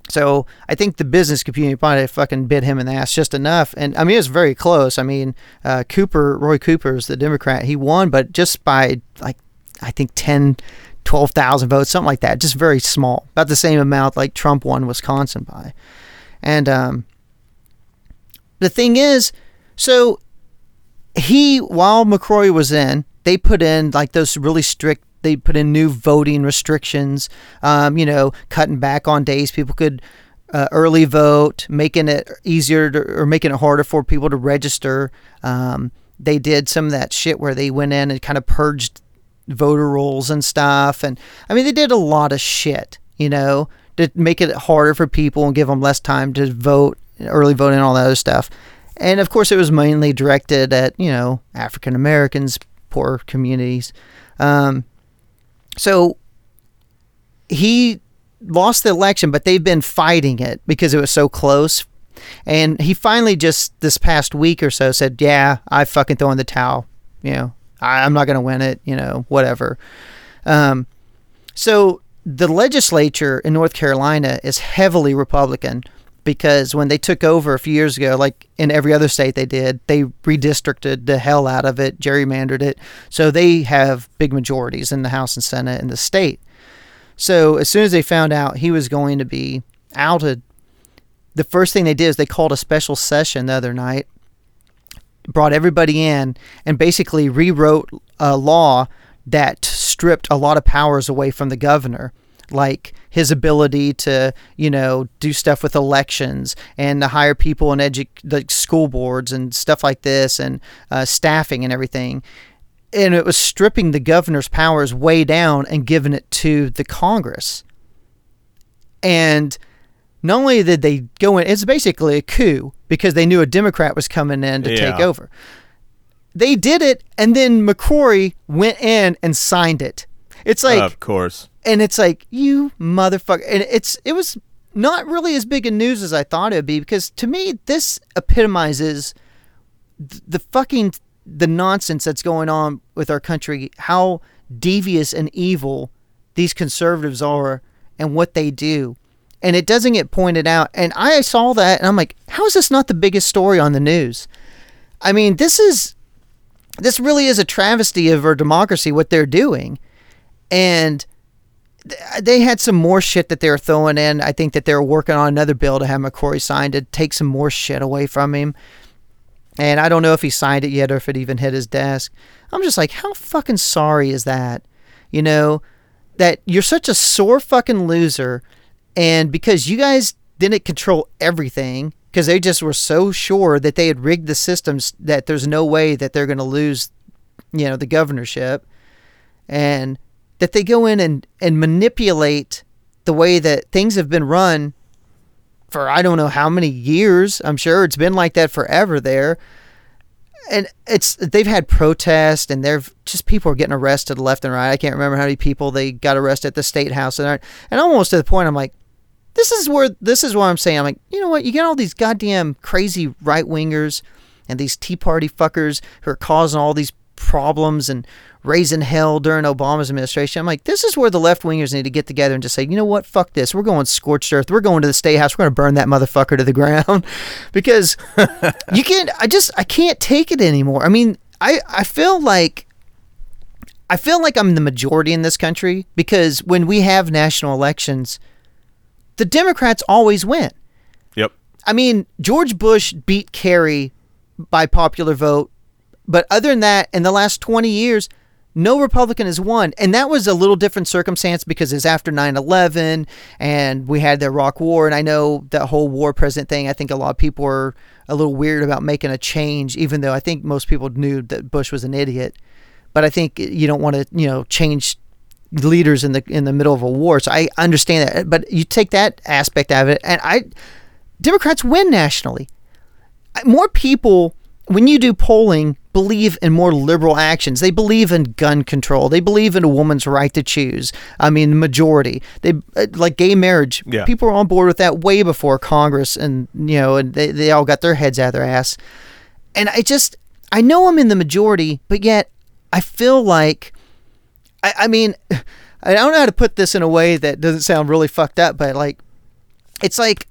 So I think the business community probably fucking bit him in the ass just enough. And I mean, it was very close. I mean, uh, Cooper, Roy Cooper is the Democrat. He won, but just by like, I think 10, 12,000 votes, something like that. Just very small. About the same amount like Trump won Wisconsin by. And um, the thing is, so he, while McCrory was in, they put in like those really strict. They put in new voting restrictions. Um, you know, cutting back on days people could uh, early vote, making it easier to, or making it harder for people to register. Um, they did some of that shit where they went in and kind of purged voter rolls and stuff. And I mean, they did a lot of shit, you know, to make it harder for people and give them less time to vote, early voting, and all that other stuff. And of course, it was mainly directed at, you know, African Americans, poor communities. Um, so he lost the election, but they've been fighting it because it was so close. And he finally just this past week or so said, "Yeah, I fucking throw in the towel. You know, I, I'm not going to win it. You know, whatever." Um, so the legislature in North Carolina is heavily Republican because when they took over a few years ago, like in every other state they did, they redistricted the hell out of it, gerrymandered it. So they have big majorities in the House and Senate in the state. So as soon as they found out he was going to be outed, the first thing they did is they called a special session the other night, brought everybody in, and basically rewrote a law that stripped a lot of powers away from the governor like his ability to you know do stuff with elections and to hire people in edu- like school boards and stuff like this and uh, staffing and everything. And it was stripping the governor's powers way down and giving it to the congress. And not only did they go in it's basically a coup because they knew a democrat was coming in to take over. They did it and then mccrory went in and signed it. It's like of course. And it's like you motherfucker and it's it was not really as big a news as i thought it would be because to me this epitomizes the fucking the nonsense that's going on with our country how devious and evil these conservatives are and what they do. And it doesn't get pointed out. And i saw that and i'm like how is this not the biggest story on the news? I mean this is this really is a travesty of our democracy what they're doing. And they had some more shit that they were throwing in. I think that they were working on another bill to have McCrory signed to take some more shit away from him. And I don't know if he signed it yet or if it even hit his desk. I'm just like, how fucking sorry is that? You know, that you're such a sore fucking loser. And because you guys didn't control everything, because they just were so sure that they had rigged the systems that there's no way that they're going to lose, you know, the governorship. And that they go in and, and manipulate the way that things have been run for I don't know how many years. I'm sure it's been like that forever there. And it's they've had protests and they're just people are getting arrested left and right. I can't remember how many people they got arrested at the state house and and almost to the point I'm like, this is where this is what I'm saying. I'm like, you know what? You get all these goddamn crazy right wingers and these Tea Party fuckers who are causing all these problems and raising hell during Obama's administration. I'm like, this is where the left wingers need to get together and just say, you know what? Fuck this. We're going scorched earth. We're going to the state house. We're going to burn that motherfucker to the (laughs) ground because you can't. I just I can't take it anymore. I mean, I I feel like. I feel like I'm the majority in this country because when we have national elections, the Democrats always win. Yep. I mean, George Bush beat Kerry by popular vote, but other than that, in the last 20 years, no Republican has won. And that was a little different circumstance because it's after 9 11 and we had the Iraq War. And I know that whole war president thing, I think a lot of people were a little weird about making a change, even though I think most people knew that Bush was an idiot. But I think you don't want to, you know, change leaders in the in the middle of a war. So I understand that. But you take that aspect out of it, and I Democrats win nationally. More people when you do polling believe in more liberal actions. They believe in gun control. They believe in a woman's right to choose. I mean, the majority. They uh, like gay marriage. Yeah. People were on board with that way before Congress, and you know, and they they all got their heads out of their ass. And I just I know I'm in the majority, but yet I feel like I, I mean (sighs) I don't know how to put this in a way that doesn't sound really fucked up, but like it's like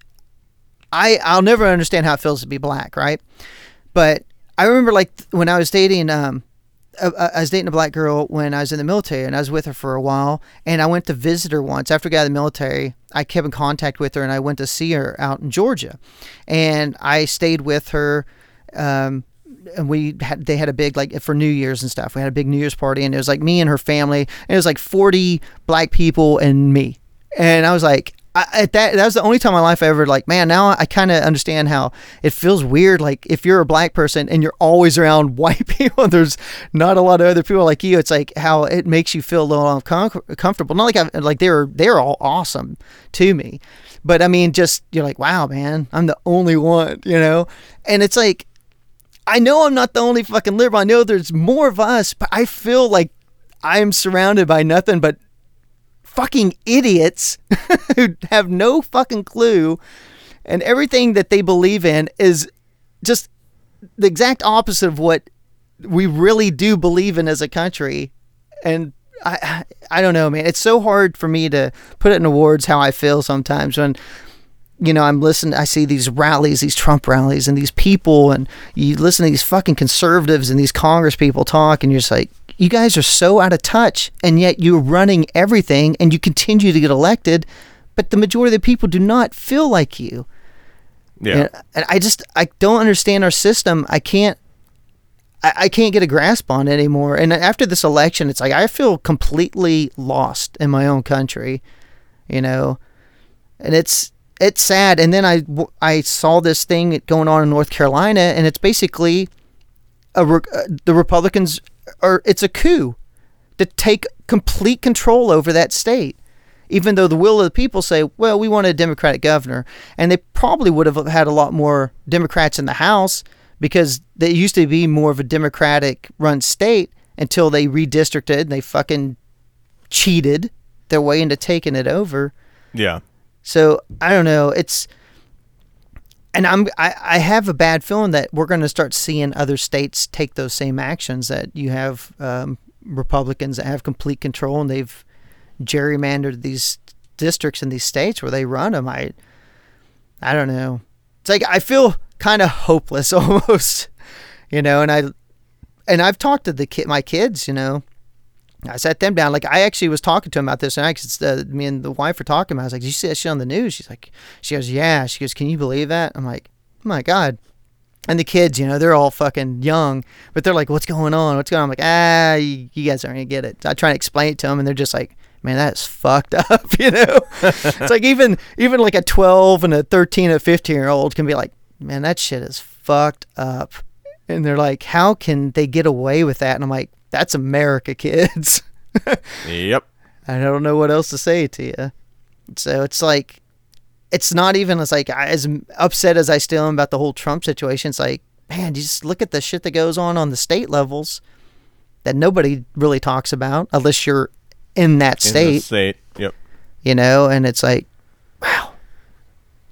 I I'll never understand how it feels to be black, right? But I remember like when I was dating um I was dating a black girl when I was in the military, and I was with her for a while. And I went to visit her once after I got out of the military. I kept in contact with her, and I went to see her out in Georgia, and I stayed with her. Um, and we had they had a big like for New Year's and stuff. We had a big New Year's party, and it was like me and her family. And it was like forty black people and me. And I was like, I, at that that was the only time in my life I ever like, man. Now I kind of understand how it feels weird. Like if you're a black person and you're always around (laughs) white people, there's not a lot of other people like you. It's like how it makes you feel a little uncomfortable. Not like I like they're they're all awesome to me, but I mean, just you're like, wow, man, I'm the only one, you know. And it's like I know I'm not the only fucking liberal. I know there's more of us, but I feel like I'm surrounded by nothing but fucking idiots (laughs) who have no fucking clue and everything that they believe in is just the exact opposite of what we really do believe in as a country and I I don't know man it's so hard for me to put it into words how I feel sometimes when you know, I'm listening. I see these rallies, these Trump rallies, and these people, and you listen to these fucking conservatives and these Congress people talk, and you're just like, you guys are so out of touch, and yet you're running everything, and you continue to get elected, but the majority of the people do not feel like you. Yeah. And I just I don't understand our system. I can't I, I can't get a grasp on it anymore. And after this election, it's like I feel completely lost in my own country, you know. And it's it's sad. And then I I saw this thing going on in North Carolina, and it's basically a uh, the Republicans are it's a coup to take complete control over that state. Even though the will of the people say, well, we want a Democratic governor, and they probably would have had a lot more Democrats in the House because they used to be more of a Democratic run state until they redistricted and they fucking cheated their way into taking it over. Yeah. So I don't know. It's and I'm I, I have a bad feeling that we're going to start seeing other states take those same actions that you have um, Republicans that have complete control and they've gerrymandered these districts in these states where they run them. I I don't know. It's like I feel kind of hopeless (laughs) almost, you know. And I and I've talked to the kid, my kids, you know. I sat them down. Like I actually was talking to him about this, and I, uh, me and the wife were talking about. It. I was like, "Did you see that shit on the news?" She's like, "She goes, yeah." She goes, "Can you believe that?" I'm like, oh "My God." And the kids, you know, they're all fucking young, but they're like, "What's going on? What's going on?" I'm like, "Ah, you, you guys aren't gonna get it." I try to explain it to them, and they're just like, "Man, that's fucked (laughs) up," you know. it's like even even like a 12 and a 13 and a 15 year old can be like, "Man, that shit is fucked up," and they're like, "How can they get away with that?" And I'm like, that's America, kids. Yep. (laughs) I don't know what else to say to you. So it's like, it's not even as like as upset as I still am about the whole Trump situation. It's like, man, you just look at the shit that goes on on the state levels that nobody really talks about unless you're in that In state, the state. Yep. you know. And it's like, wow,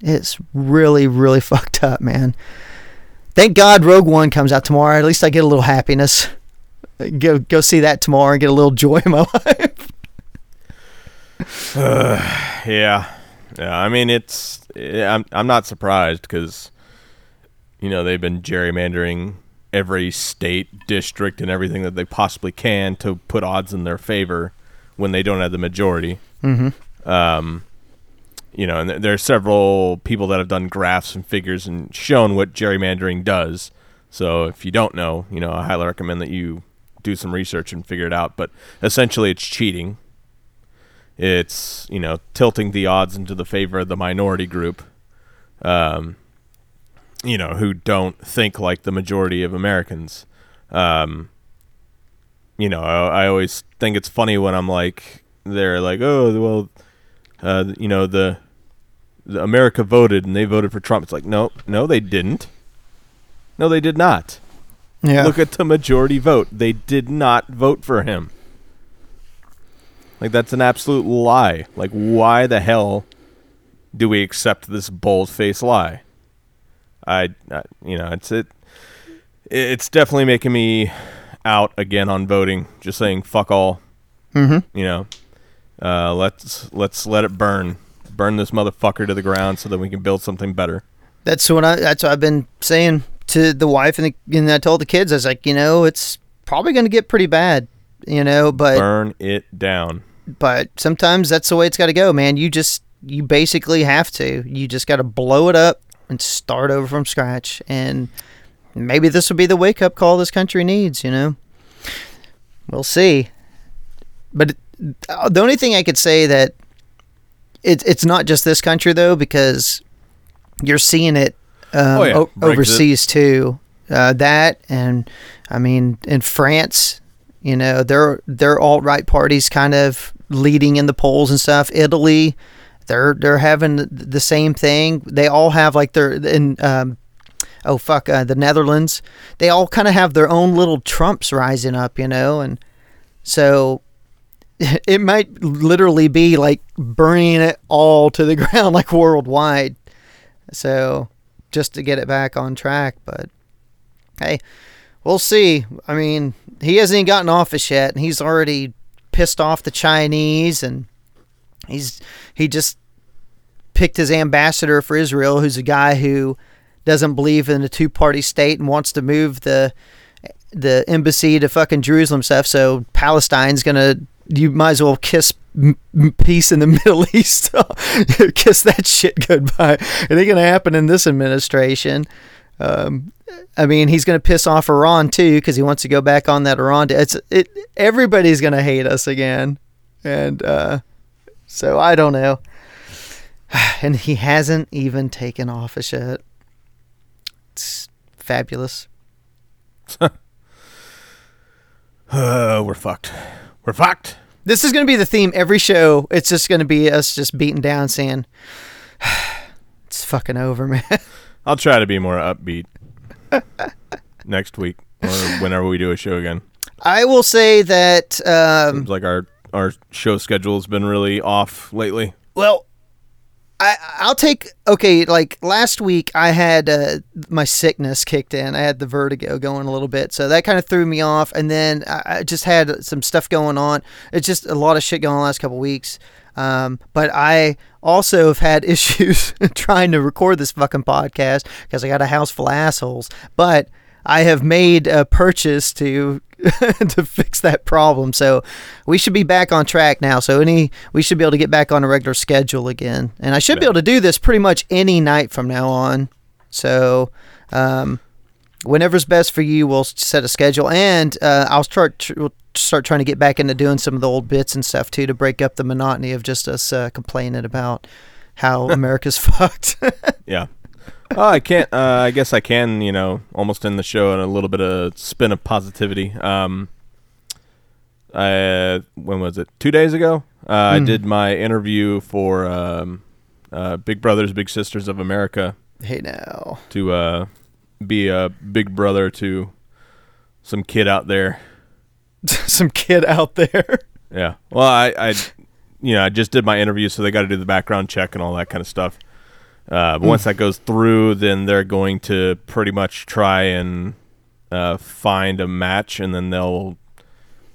it's really, really (laughs) fucked up, man. Thank God Rogue One comes out tomorrow. At least I get a little happiness. Go go see that tomorrow and get a little joy in my (laughs) life. (sighs) Yeah. Yeah. I mean, it's. I'm. I'm not surprised because, you know, they've been gerrymandering every state district and everything that they possibly can to put odds in their favor when they don't have the majority. Mm-hmm. Um, you know, and th- there are several people that have done graphs and figures and shown what gerrymandering does. So if you don't know, you know, I highly recommend that you do some research and figure it out. But essentially, it's cheating. It's you know tilting the odds into the favor of the minority group, um, you know who don't think like the majority of Americans. Um, you know, I, I always think it's funny when I'm like, they're like, oh well, uh, you know the, the America voted and they voted for Trump. It's like, no, no, they didn't. No, they did not. Yeah. Look at the majority vote. They did not vote for him. Like that's an absolute lie. Like why the hell do we accept this bold-faced lie? I, I you know, it's it it's definitely making me out again on voting. Just saying fuck all. Mm-hmm. You know. Uh, let's let's let it burn. Burn this motherfucker to the ground so that we can build something better. That's what I. That's what I've been saying to the wife and, the, and I told the kids. I was like, you know, it's probably going to get pretty bad. You know, but Burn it down. but sometimes that's the way it's got to go, man. You just you basically have to. You just got to blow it up and start over from scratch. And maybe this will be the wake up call this country needs. You know, we'll see. But uh, the only thing I could say that it's it's not just this country though, because you're seeing it um, Oh, yeah. o- overseas too. Uh, that and I mean in France, you know, their their alt right parties kind of leading in the polls and stuff. Italy, they're they're having the same thing. They all have like their in um, oh fuck uh, the Netherlands. They all kind of have their own little Trumps rising up, you know, and so (laughs) it might literally be like burning it all to the (laughs) ground, like worldwide. So just to get it back on track, but hey, we'll see. I mean, he hasn't even gotten office yet, and he's already pissed off the Chinese, and he's he just picked his ambassador for Israel, who's a guy who doesn't believe in a two-party state and wants to move the the embassy to fucking Jerusalem stuff. So Palestine's gonna. You might as well kiss peace in the (laughs) Middle East. (laughs) kiss that shit goodbye. It ain't gonna happen in this administration. Um, I mean, he's gonna piss off Iran too because he wants to go back on that Iran. It's it. Everybody's gonna hate us again, and uh, so I don't know. (sighs) And he hasn't even taken office yet. It's fabulous. (laughs) Uh, we're fucked. We're fucked. This is going to be the theme every show. It's just going to be us just beating down, saying, (sighs) "It's fucking over, man." (laughs) I'll try to be more upbeat (laughs) next week or whenever we do a show again. I will say that. Um, Seems like our our show schedule has been really off lately. well, I I'll take okay. Like last week, I had uh, my sickness kicked in. I had the vertigo going a little bit, so that kind of threw me off. And then I, I just had some stuff going on. It's just a lot of shit going on the last couple weeks. Um, but I also have had (laughs) issues trying to record this fucking podcast because I got a house full of assholes. But I have made a purchase to (laughs) to fix that problem. So we should be back on track now. So any we should be able to get back on a regular schedule again. And I should be able to do this pretty much any night from now on. So um whenever's best for you, we'll set a schedule and uh, I'll start tr- we'll start trying to get back into doing some of the old bits and stuff too to break up the monotony of just us uh, complaining about how (laughs) America's (laughs) fucked. Yeah. Oh, I can't. Uh, I guess I can. You know, almost end the show in a little bit of spin of positivity. Um, I when was it? Two days ago. Uh, I Hmm. did my interview for um, uh, Big Brothers Big Sisters of America hey now. to uh, be a big brother to some kid out there. (laughs) some kid out there. Yeah. Well, I, I, you know, I just did my interview, so they got to do the background check and all that kind of stuff. Uh, but once that goes through, then they're going to pretty much try and uh, find a match, and then they'll,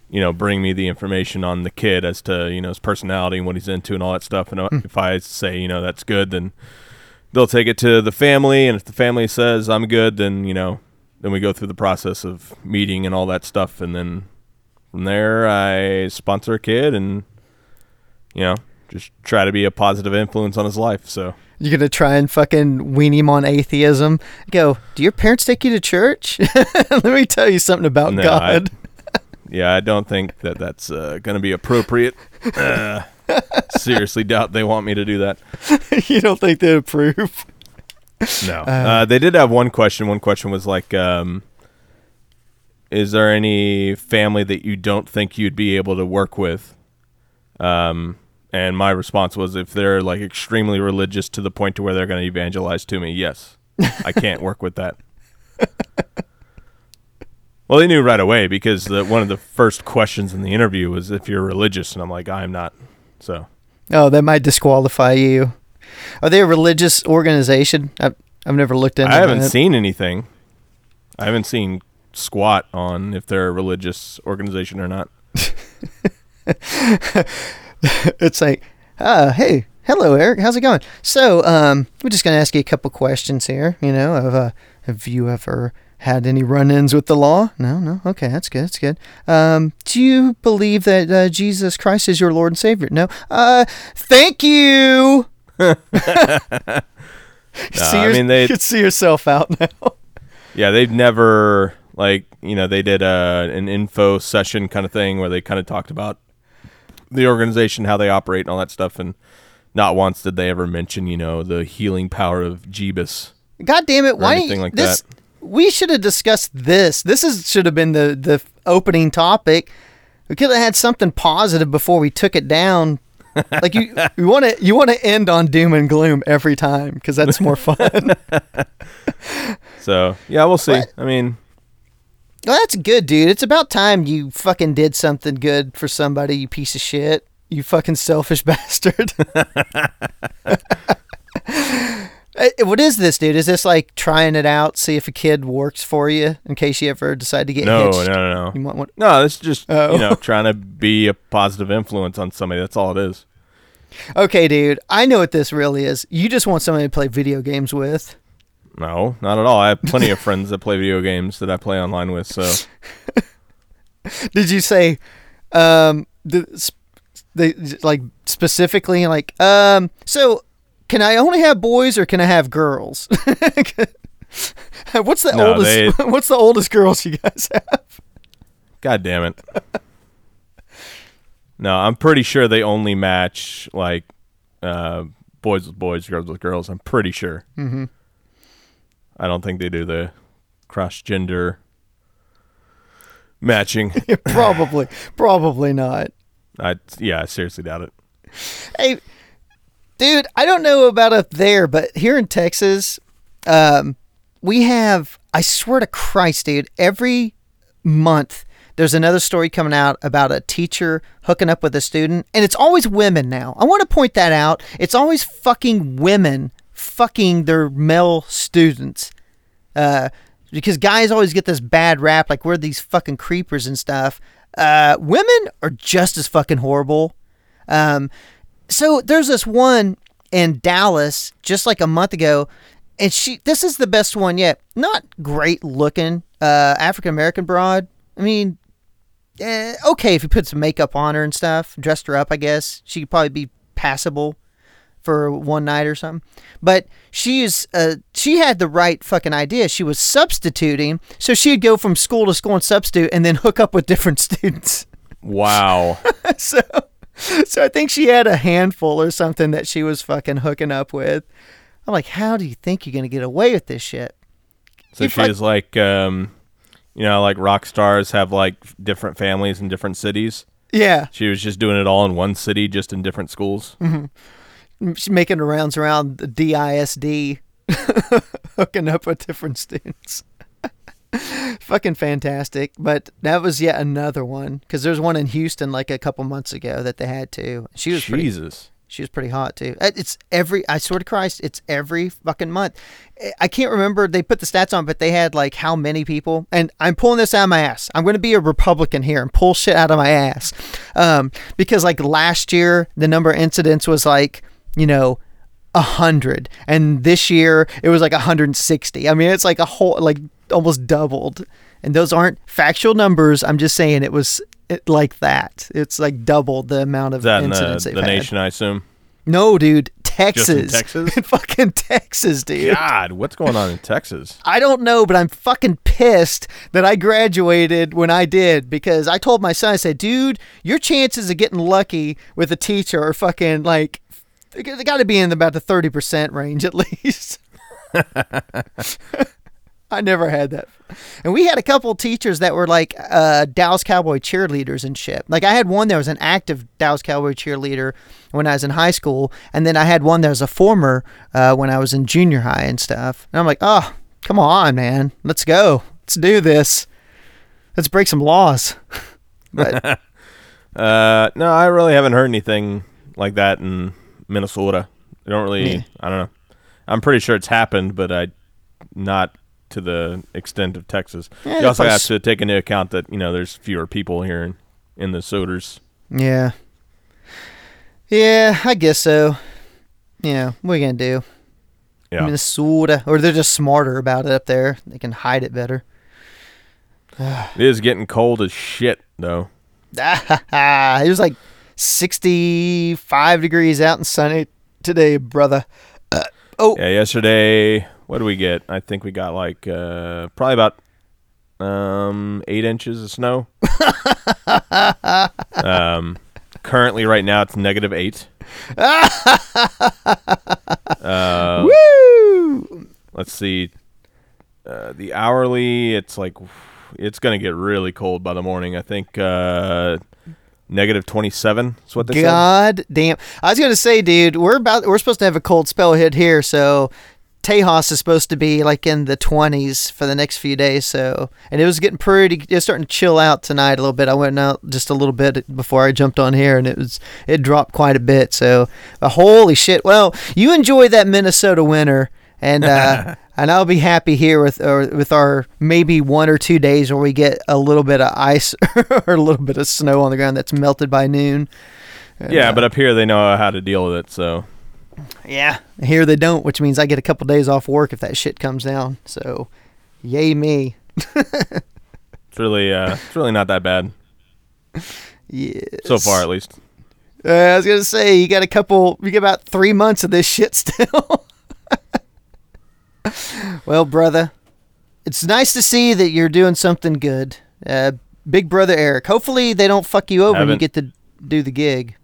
you know, bring me the information on the kid as to you know his personality and what he's into and all that stuff. And uh, if I say you know that's good, then they'll take it to the family, and if the family says I'm good, then you know, then we go through the process of meeting and all that stuff, and then from there I sponsor a kid and you know just try to be a positive influence on his life. So You're gonna try and fucking wean him on atheism. Go. Do your parents take you to church? (laughs) Let me tell you something about No, God. (laughs) yeah, I don't think that that's uh, going to be appropriate. Uh, (laughs) seriously doubt they want me to do that. you don't think they approve? No. Uh, they did have one question. One question was like, um, "Is there any family that you don't think you'd be able to work with?" Um, and my response was, if they're like extremely religious to the point to where they're going to evangelize to me, yes, I can't work with that. (laughs) Well, they knew right away because the, one of the first questions in the interview was if you're religious, and I'm like, I'm not. So Oh, that might disqualify you. Are they a religious organization? I've, I've never looked into I haven't that. seen anything. I haven't seen squat on if they're a religious organization or not. (laughs) (laughs) it's like, uh, hey, hello, Eric. How's it going? So, um, we're just gonna ask you a couple questions here. You know, of uh, have you ever had any run-ins with the law? No, no. Okay, that's good. That's good. Um, do you believe that uh, Jesus Christ is your Lord and Savior? No. Uh, thank you. (laughs) (laughs) see I mean, they- you can see yourself out now. Yeah, they've never like you know they did a an info session kind of thing where they kind of talked about the organization, how they operate, and all that stuff, and not once did they ever mention you know the healing power of Jeebus. God damn it! Why anything like this? that. We should have discussed this. This is should have been the the opening topic. We could have had something positive before we took it down. Like you, you want to you want to end on doom and gloom every time because that's more fun. (laughs) So yeah, we'll see. What? I mean, well, that's good, dude. It's about time you fucking did something good for somebody. You piece of shit. You fucking selfish (laughs) bastard. (laughs) Eh, What is this, dude? Is this like trying it out, see if a kid works for you in case you ever decide to get no, hitched? no, no, no. You want one? No, it's just Oh. you know trying to be a positive influence on somebody. That's all it is. Okay, dude. I know what this really is. You just want somebody to play video games with. No, not at all. I have plenty of friends that play video games that I play online with. So (laughs) Did you say, um, the, they like specifically like, um, so can I only have boys or can I have girls? (laughs) what's the No, oldest? they- (laughs) what's the oldest girls you guys have? God damn it. No, I'm pretty sure they only match like uh, boys with boys, girls with girls. I'm pretty sure. Mm-hmm. I don't think they do the cross gender matching. (laughs) probably, probably not. I yeah, I seriously doubt it. Hey, dude, I don't know about up there, but here in Texas, um, we have, I swear to Christ, dude, every month there's another story coming out about a teacher hooking up with a student, and it's always women now. I want to point that out. It's always fucking women fucking their male students. Uh, because guys always get this bad rap, like we're these fucking creepers and stuff. Uh, women are just as fucking horrible. Um, so there's this one in Dallas just like a month ago, and she this is the best one yet. Not great looking, uh, African American broad. I mean, eh, okay if you put some makeup on her and stuff, dressed her up. I guess she could probably be passable for one night or something. But she is uh, she had the right fucking idea. She was substituting, so she'd go from school to school and substitute, and then (laughs) hook up with different students. Wow. (laughs) so so I think she had a handful or something that she was fucking hooking up with. I'm like, how do you think you're gonna get away with this shit? So You she fuck- is like, um, you know, like rock stars have like different families in different cities. Yeah, She was just doing it all in one city, just in different schools. she's making the rounds around the DISD, (laughs) hooking up with different students. (laughs) fucking fantastic. But that was yet another one because there's one in Houston like a couple months ago that they had too. She was pretty Jesus. She was pretty hot too. It's every. I swear to Christ, it's every fucking month. I- I can't remember. They put the stats on, but they had like how many people. And I'm pulling this out of my ass. I'm going to be a Republican here and pull shit out of my ass, um, because like last year the number of incidents was like you know a hundred, and this year it was like 160. I mean, it's like a whole like almost doubled. And those aren't factual numbers. I'm just saying it was it, like that. It's like doubled the amount of that in the, the nation, I assume? No, dude, Texas. Texas? (laughs) fucking Texas, dude. God, what's going on in Texas? (laughs) I don't know, but I'm fucking pissed that I graduated when I did because I told my son, I said, dude, your chances of getting lucky with a teacher are fucking like, they got to be in about the 30% range at (laughs) least. I never had that. And we had a couple teachers that were like uh, Dallas Cowboy cheerleaders and shit. Like I had one that was an active Dallas Cowboy cheerleader when I was in high school, and then I had one that was a former uh, when I was in junior high and stuff. And I'm like, oh, come on, man, let's go, let's do this, let's break some laws. but (laughs) Uh, no, I really haven't heard anything like that in Minnesota. I don't really. Yeah. I don't know. I'm pretty sure it's happened, but I not to the extent of Texas. Yeah, you also have to take into account that you know there's fewer people here in, in the Soders. yeah, yeah, I guess so. Yeah, what are you gonna do? Yeah, Minnesota, or they're just smarter about it up there. They can hide it better. (sighs) it is getting cold as shit though. (laughs) it was like 65 degrees out and sunny today, brother. Uh, oh, Yeah, yesterday, what do we get? I think we got like uh, probably about um, eight inches of snow. (laughs) um, currently, right now, it's negative eight. uh, (laughs) woo! let's see. Uh, the hourly, it's like it's gonna get really cold by the morning. I think uh, negative twenty seven is what they said. God damn! I was gonna say, dude, we're about we're supposed to have a cold spell hit here, so Tejas is supposed to be like in the 20s for the next few days. So, and it was getting pretty, it was starting to chill out tonight a little bit. I went out just a little bit before I jumped on here, and it was it dropped quite a bit. So, holy shit! Well, you enjoy that Minnesota winter, and uh, (laughs) and I'll be happy here with or with our maybe one or two days where we get a little bit of ice (laughs) or a little bit of snow on the ground that's melted by noon. And, Yeah, uh, but up here they know how to deal with it. So yeah, here they don't, which means I get a couple days off work if that shit comes down. So, yay me. (laughs) it's really, uh, it's really not that bad Yeah. so far, at least. Uh, I was gonna say you got a couple. You got about three months of this shit still. (laughs) well, brother, it's nice to see that you're doing something good. Uh, Big brother Eric. Hopefully they don't fuck you over and you Haven't. get to do the gig.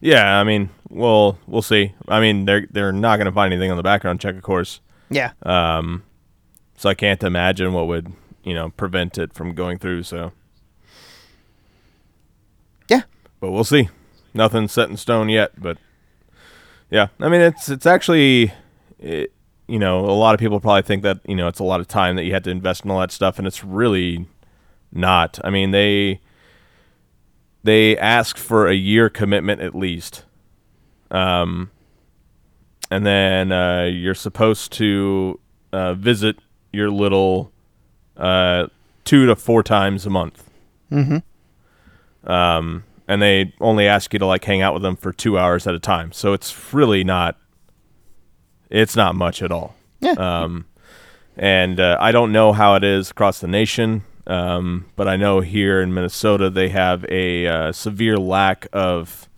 Yeah, I mean, well, we'll see. I mean, they're they're not going to find anything on the background check, of course. Yeah. Um, so I can't imagine what would you know prevent it from going through. So Yeah. but we'll see. Nothing's set in stone yet, but yeah, I mean, it's it's actually, it, you know, a lot of people probably think that you know it's a lot of time that you had to invest in all that stuff, and it's really not. I mean, they they ask for a year commitment at least, um, and then uh, you're supposed to uh, visit your little uh, two to four times a month Mm-hmm. um, and they only ask you to like hang out with them for two hours at a time. So it's really not, it's not much at all. Yeah. Um, and uh, I don't know how it is across the nation, um, but I know here in Minnesota they have a uh, severe lack of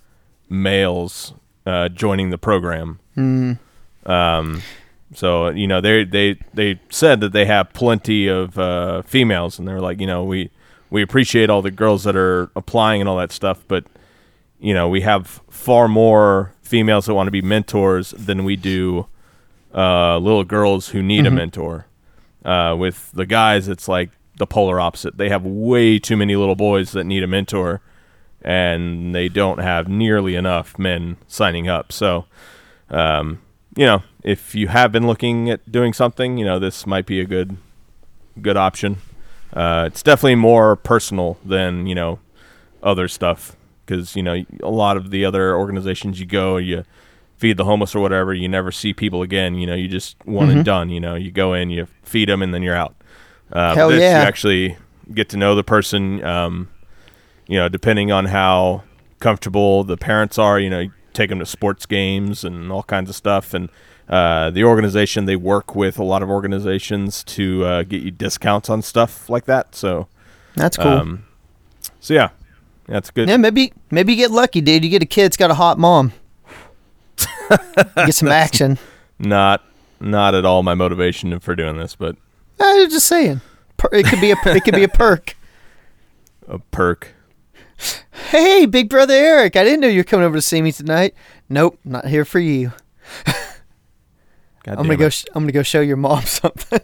males uh, joining the program. Mm. Um, so you know they they they said that they have plenty of uh, females, and they're like, you know, we we appreciate all the girls that are applying and all that stuff, but you know, we have far more females that want to be mentors than we do uh, little girls who need a mentor. Uh, with the guys, it's like the polar opposite. They have way too many little boys that need a mentor, and they don't have nearly enough men signing up. So, um, you know, if you have been looking at doing something, you know, this might be a good good option. Uh, it's definitely more personal than you know other stuff because you know a lot of the other organizations you go, you feed the homeless or whatever, you never see people again. You know, you just one and done. You know, you go in, you feed them, and then you're out. Uh, Hell this, yeah. You actually get to know the person. Um, you know, depending on how comfortable the parents are, you know, you take them to sports games and all kinds of stuff. And uh, the organization they work with a lot of organizations to uh, get you discounts on stuff like that. So, That's cool. um, so yeah, that's good. yeah, maybe maybe you get lucky, dude. You get a kid that's got a hot mom. Get some action. Not not at all my motivation for doing this, but I was just saying. It could be a it could be a perk. a perk. Hey, big brother Eric, I didn't know you were coming over to see me tonight. Nope, not here for you. I'm gonna damn go. Sh- I'm gonna go show your mom (laughs) something.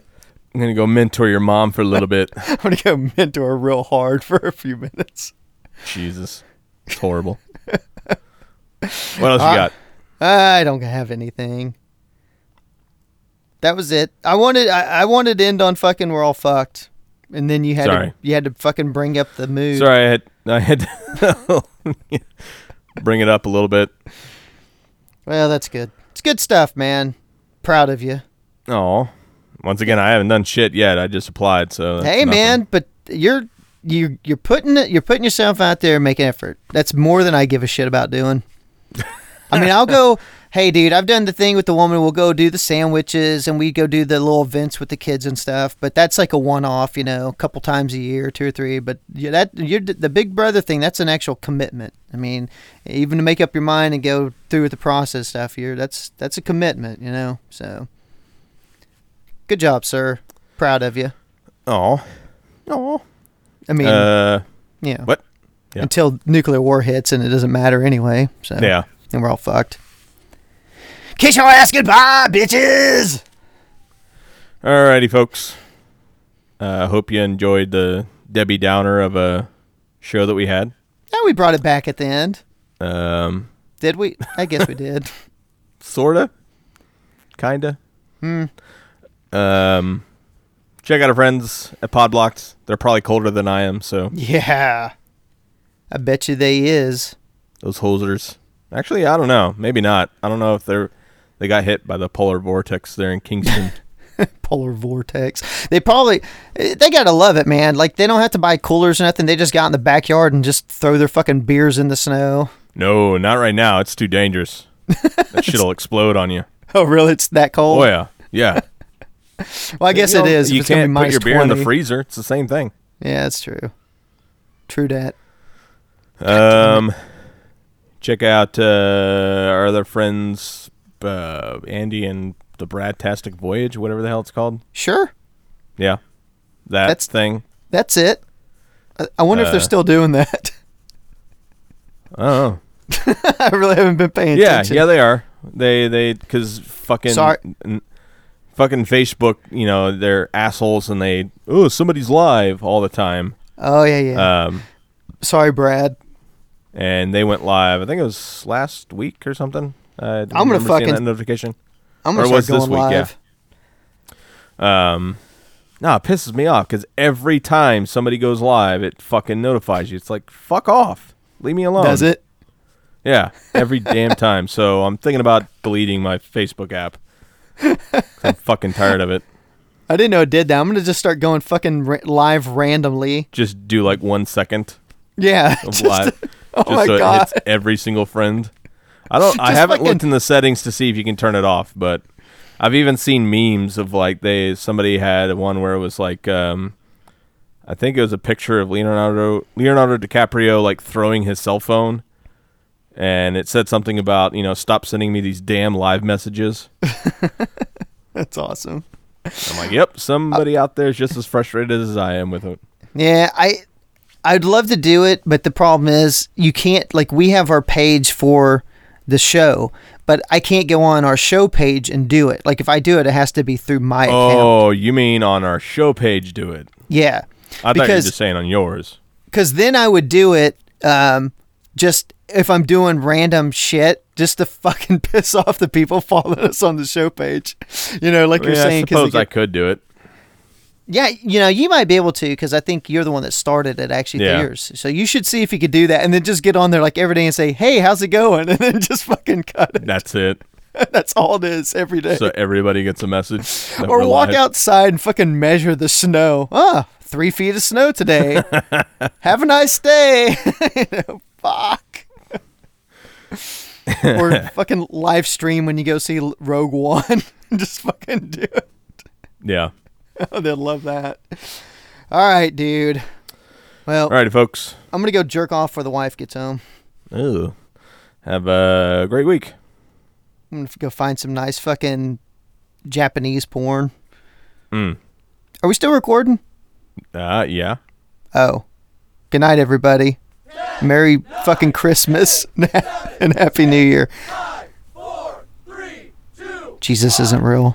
I'm gonna go mentor your mom for a little bit. (laughs) I'm gonna go mentor her real hard for a few minutes. Jesus, it's horrible. what else you Uh, got? I don't have anything. That was it. I wanted. I, I wanted to end on fucking. We're all fucked, and then you had Sorry. to. You had to fucking bring up the mood. Sorry, I had I had to (laughs) bring it up a little bit. Well, that's good. It's good stuff, man. Proud of you. Oh, once again, I haven't done shit yet. I just applied, so hey, nothing. man, but you're you you're putting it. You're putting yourself out there and making effort. That's more than I give a shit about doing. (laughs) I mean, I'll go. (laughs) Hey, dude, I've done the thing with the woman. We'll go do the sandwiches and we go do the little events with the kids and stuff. But that's like a one-off, you know, a couple times a year, two or three. But yeah, that you're the big brother thing. That's an actual commitment. I mean, even to make up your mind and go through with the process stuff here. That's that's a commitment, you know. So, good job, sir. Proud of you. Oh, oh. I mean, Uh, yeah. what? Yeah. Until nuclear war hits and it doesn't matter anyway. So yeah. And we're all fucked. Kiss your ass goodbye, bitches. Alrighty, folks. I uh, hope you enjoyed the Debbie Downer of a show that we had. Now we brought it back at the end. Um, Did we? I guess we did. (laughs) sorta, kinda. Hmm. Um, check out our friends at Podblocked. They're probably colder than I am, so Yeah. I bet you they is. those hosers. Actually, I don't know. Maybe not. I don't know if they're they got hit by the polar vortex there in Kingston. (laughs) Polar vortex. They probably they gotta love it, man. Like they don't have to buy coolers or nothing. They just got in the backyard and just throw their fucking beers in the snow. no, not right now. It's too dangerous. (laughs) that shit'll explode on you. Oh, really? It's that cold? Oh yeah, yeah. (laughs) Well, I guess You know, is. if You it's gonna be can't put your beer in the freezer. It's the same thing. Yeah, that's true. True that. Um, check out uh, our other friends, uh, Andy and the Bradtastic Voyage, whatever the hell it's called. Sure. Yeah, that That's- thing. That's it. I, I wonder if they're Uh, still doing that. (laughs) Oh, I really haven't been paying yeah, attention. yeah, they are. They they because fucking Sorry. n- fucking Facebook. You know they're assholes and they oh somebody's live all the time. Oh yeah, yeah. Um, Sorry, Brad. And they went live. I think it was last week or something. I I'm gonna fucking- that notification. I'm gonna was start this going week, yeah. live. Um, no, it pisses me off because every time somebody goes live, it fucking notifies you. It's like fuck off, leave me alone. Does it? Yeah, every damn time. So I'm thinking about deleting my Facebook app. I'm fucking tired of it. I didn't know it did that. I'm gonna just start going fucking ra- live randomly. Just do like one second Yeah. of (laughs) just- live, (laughs) oh just my so god. it hits every single friend. I don't. (laughs) I haven't fucking- looked in the settings to see if you can turn it off, but I've even seen memes of like they somebody had one where it was like um, I think it was a picture of Leonardo Leonardo DiCaprio like throwing his cell phone, and it said something about you know stop sending me these damn live messages. (laughs) That's awesome. I'm like, yep, somebody out there is just as frustrated as I am with it. Yeah, I I'd love to do it, but the problem is you can't like we have our page for the show, but I can't go on our show page and do it. Like if I do it, it has to be through my account. Oh, you mean on our show page? Do it. Yeah. I thought you were Because- just saying on yours. because then I would do it um, just if I'm doing random shit just to (laughs) fucking piss off the people (laughs) following us on the show page. You know, like you're yeah, saying. I suppose I get- could do it. Yeah, you know, you might be able to because I think you're the one that started it actually Yeah. yours. So you should see if you could do that and then just get on there like every day and say, hey, how's it going? (laughs) And then just fucking cut it. That's it. (laughs) That's all it is every day. So everybody gets a message. or walk live. outside and fucking measure the snow. Ah, three feet of snow today. (laughs) Have a nice day. You know, Fuck. or fucking live stream when you go see Rogue One. Just fucking do it. Yeah. Oh, (laughs) they'll love that. All right, dude. Well, All righty, folks. I'm gonna go jerk off before the wife gets home. Ooh. Have a great week. I'm gonna go find some nice fucking Japanese porn. Mm. Are we still recording? Uh, yeah. Oh. Good night, everybody. Merry fucking Christmas (laughs) and Happy New Year. Jesus isn't real.